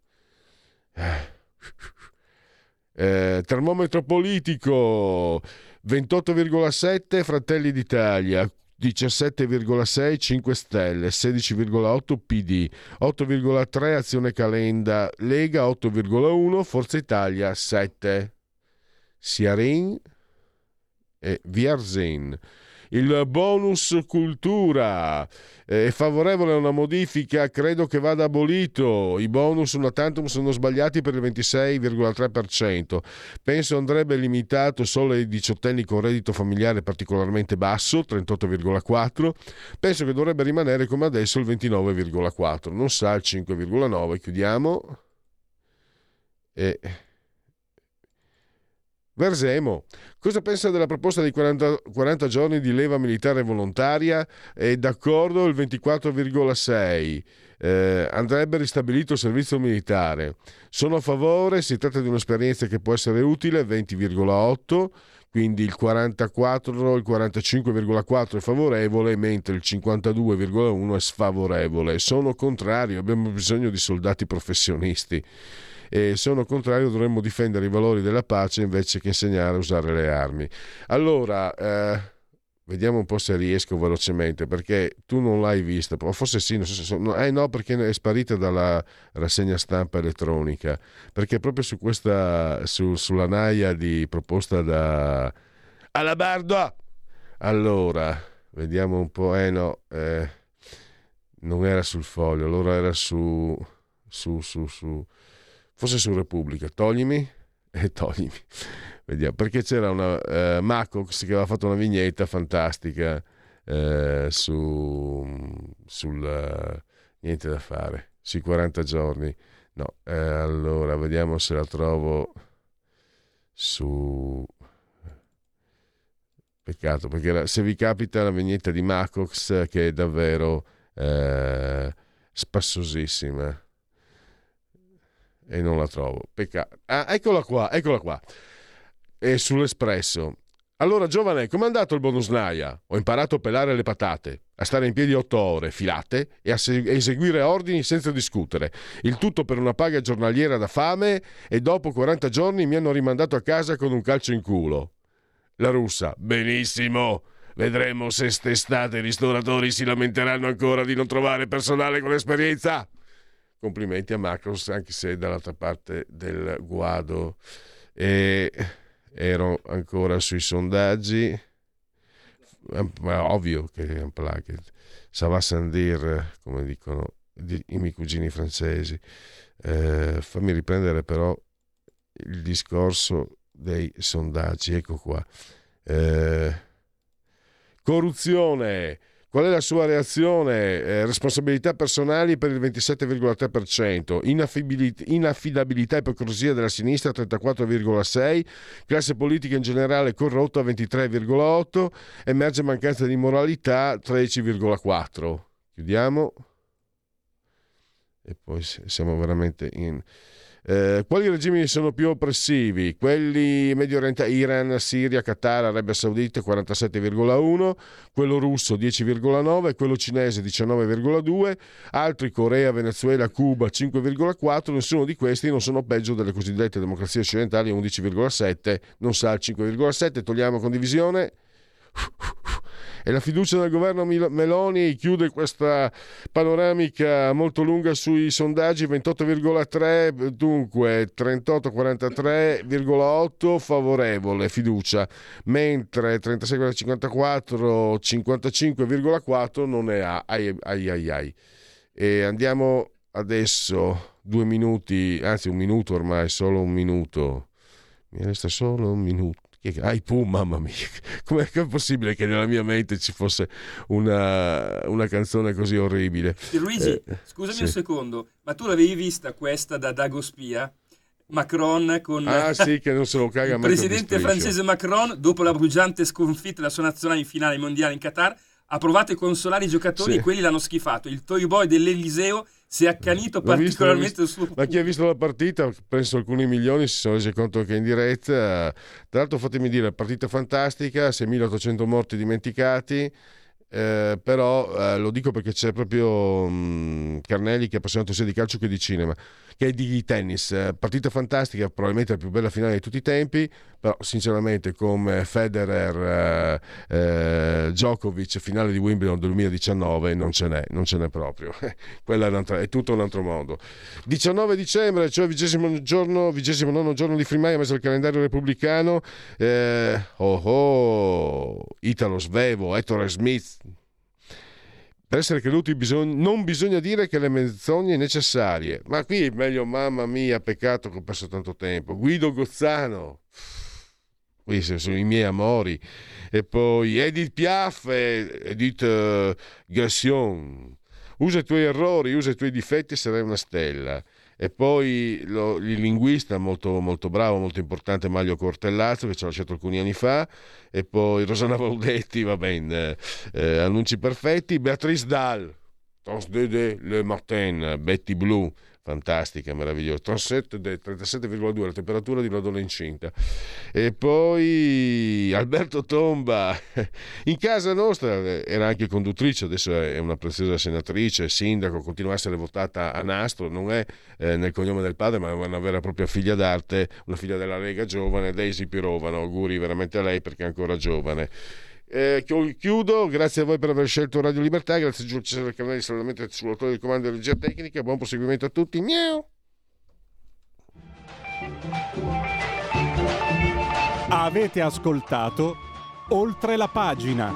Eh, termometro politico. 28,7 Fratelli d'Italia 17,6 5 Stelle, 16,8 PD, 8,3 Azione Calenda, Lega 8,1, Forza Italia 7. Siarin e Viarzin. Il bonus cultura è favorevole a una modifica, credo che vada abolito. I bonus una tantum sono sbagliati per il 26,3%. Penso andrebbe limitato solo ai diciottenni con reddito familiare particolarmente basso, 38,4%. Penso che dovrebbe rimanere come adesso il 29,4%, non sa il 5,9%. Chiudiamo. E Versemo, cosa pensa della proposta di 40, 40 giorni di leva militare volontaria? È d'accordo il 24,6. Eh, andrebbe ristabilito il servizio militare. Sono a favore, si tratta di un'esperienza che può essere utile, 20,8 quindi il 44, il 45,4 è favorevole, mentre il 52,1 è sfavorevole. Sono contrario, abbiamo bisogno di soldati professionisti e sono contrario dovremmo difendere i valori della pace invece che insegnare a usare le armi. Allora, eh, vediamo un po' se riesco velocemente perché tu non l'hai vista, forse sì, so, no, eh no perché è sparita dalla rassegna stampa elettronica, perché proprio su questa, su, sulla naia di proposta da Alabardo, allora, vediamo un po', eh no, eh, non era sul foglio, allora era su, su, su, su forse su Repubblica, toglimi? E toglimi. Vediamo, perché c'era una eh, Macox che aveva fatto una vignetta fantastica eh, su, sul uh, niente da fare, sui 40 giorni. No, eh, allora vediamo se la trovo su peccato perché la, se vi capita la vignetta di Macox che è davvero eh, spassosissima e non la trovo. Peccato. Ah, eccola qua, eccola qua. È sull'espresso. Allora, giovane, com'è andato il bonus naia? Ho imparato a pelare le patate, a stare in piedi otto ore filate e a se- eseguire ordini senza discutere. Il tutto per una paga giornaliera da fame e dopo 40 giorni mi hanno rimandato a casa con un calcio in culo. La russa, benissimo. Vedremo se st'estate i ristoratori si lamenteranno ancora di non trovare personale con esperienza complimenti a Macros anche se dall'altra parte del guado. E ero ancora sui sondaggi. Ma ovvio che è un placket ça va sans dire come dicono i miei cugini francesi. Eh, fammi riprendere però il discorso dei sondaggi ecco qua. Eh, corruzione Qual è la sua reazione? Eh, responsabilità personali per il 27,3%, inaffidabilità, e ipocrisia della sinistra 34,6%, classe politica in generale corrotta 23,8%, emerge mancanza di moralità 13,4%. Chiudiamo. E poi siamo veramente in... Eh, quali regimi sono più oppressivi? Quelli medio orientali, Iran, Siria, Qatar, Arabia Saudita 47,1, quello russo 10,9, quello cinese 19,2, altri Corea, Venezuela, Cuba 5,4, nessuno di questi non sono peggio delle cosiddette democrazie occidentali 11,7, non sa il 5,7, togliamo condivisione e la fiducia nel governo Meloni chiude questa panoramica molto lunga sui sondaggi 28,3 dunque 38,43,8 favorevole fiducia mentre 36,54 55,4 non ne ha ai ai ai ai. E andiamo adesso due minuti anzi un minuto ormai solo un minuto. Mi resta solo un minuto ai Pooh, mamma mia, [laughs] com'è possibile che nella mia mente ci fosse una, una canzone così orribile? Luigi, eh, scusami sì. un secondo, ma tu l'avevi vista questa da Dago Spia? Macron con ah, [laughs] sì, che non se lo caga il presidente francese Macron dopo la bruciante sconfitta della sua nazionale in finale mondiale in Qatar ha provato a consolare i giocatori sì. e quelli l'hanno schifato il toy boy dell'Eliseo si è accanito l'ho particolarmente visto, visto. Ma chi ha visto la partita, penso alcuni milioni si sono resi conto che in diretta. Tra l'altro, fatemi dire, partita fantastica, 6.800 morti dimenticati. eh, però eh, lo dico perché c'è proprio mh, Carnelli che è appassionato sia di calcio che di cinema che è di tennis. Eh, partita fantastica, probabilmente la più bella finale di tutti i tempi, però sinceramente come Federer, eh, eh, Djokovic, finale di Wimbledon 2019 non ce n'è, non ce n'è proprio. [laughs] Quella è, è, tutto un altro mondo. 19 dicembre, cioè vigesimo, giorno, vigesimo nono giorno di Frimaio, messo il calendario repubblicano. Eh, oh oh, Italo Svevo, Ettore Smith, per essere creduti bisogna, non bisogna dire che le menzogne necessarie. Ma qui è meglio, mamma mia, peccato che ho perso tanto tempo. Guido Gozzano, questi sono i miei amori. E poi Edith Piaf e Edith uh, Gassion. Usa i tuoi errori, usa i tuoi difetti e sarai una stella e poi lo, il linguista molto, molto, bravo, molto importante Maglio Cortellazzo che ci ha lasciato alcuni anni fa. E poi Rosana Valdetti, va bene, eh, annunci perfetti, Beatrice Dahl, Trans Le Martin, Betty Blue, fantastica, meravigliosa. 37,2 la temperatura di una donna incinta. E poi Alberto Tomba, [laughs] in casa nostra era anche conduttrice, adesso è una preziosa senatrice, sindaco, continua a essere votata a nastro, non è eh, nel cognome del padre, ma è una vera e propria figlia d'arte, una figlia della Lega giovane, Daisy Pirovano. Auguri veramente a lei perché è ancora giovane. Eh, chiudo, grazie a voi per aver scelto Radio Libertà, grazie a Giulio Cesare Cannelli, solamente sull'autore del comando di regia tecnica, buon proseguimento a tutti, miau! Avete ascoltato Oltre la pagina.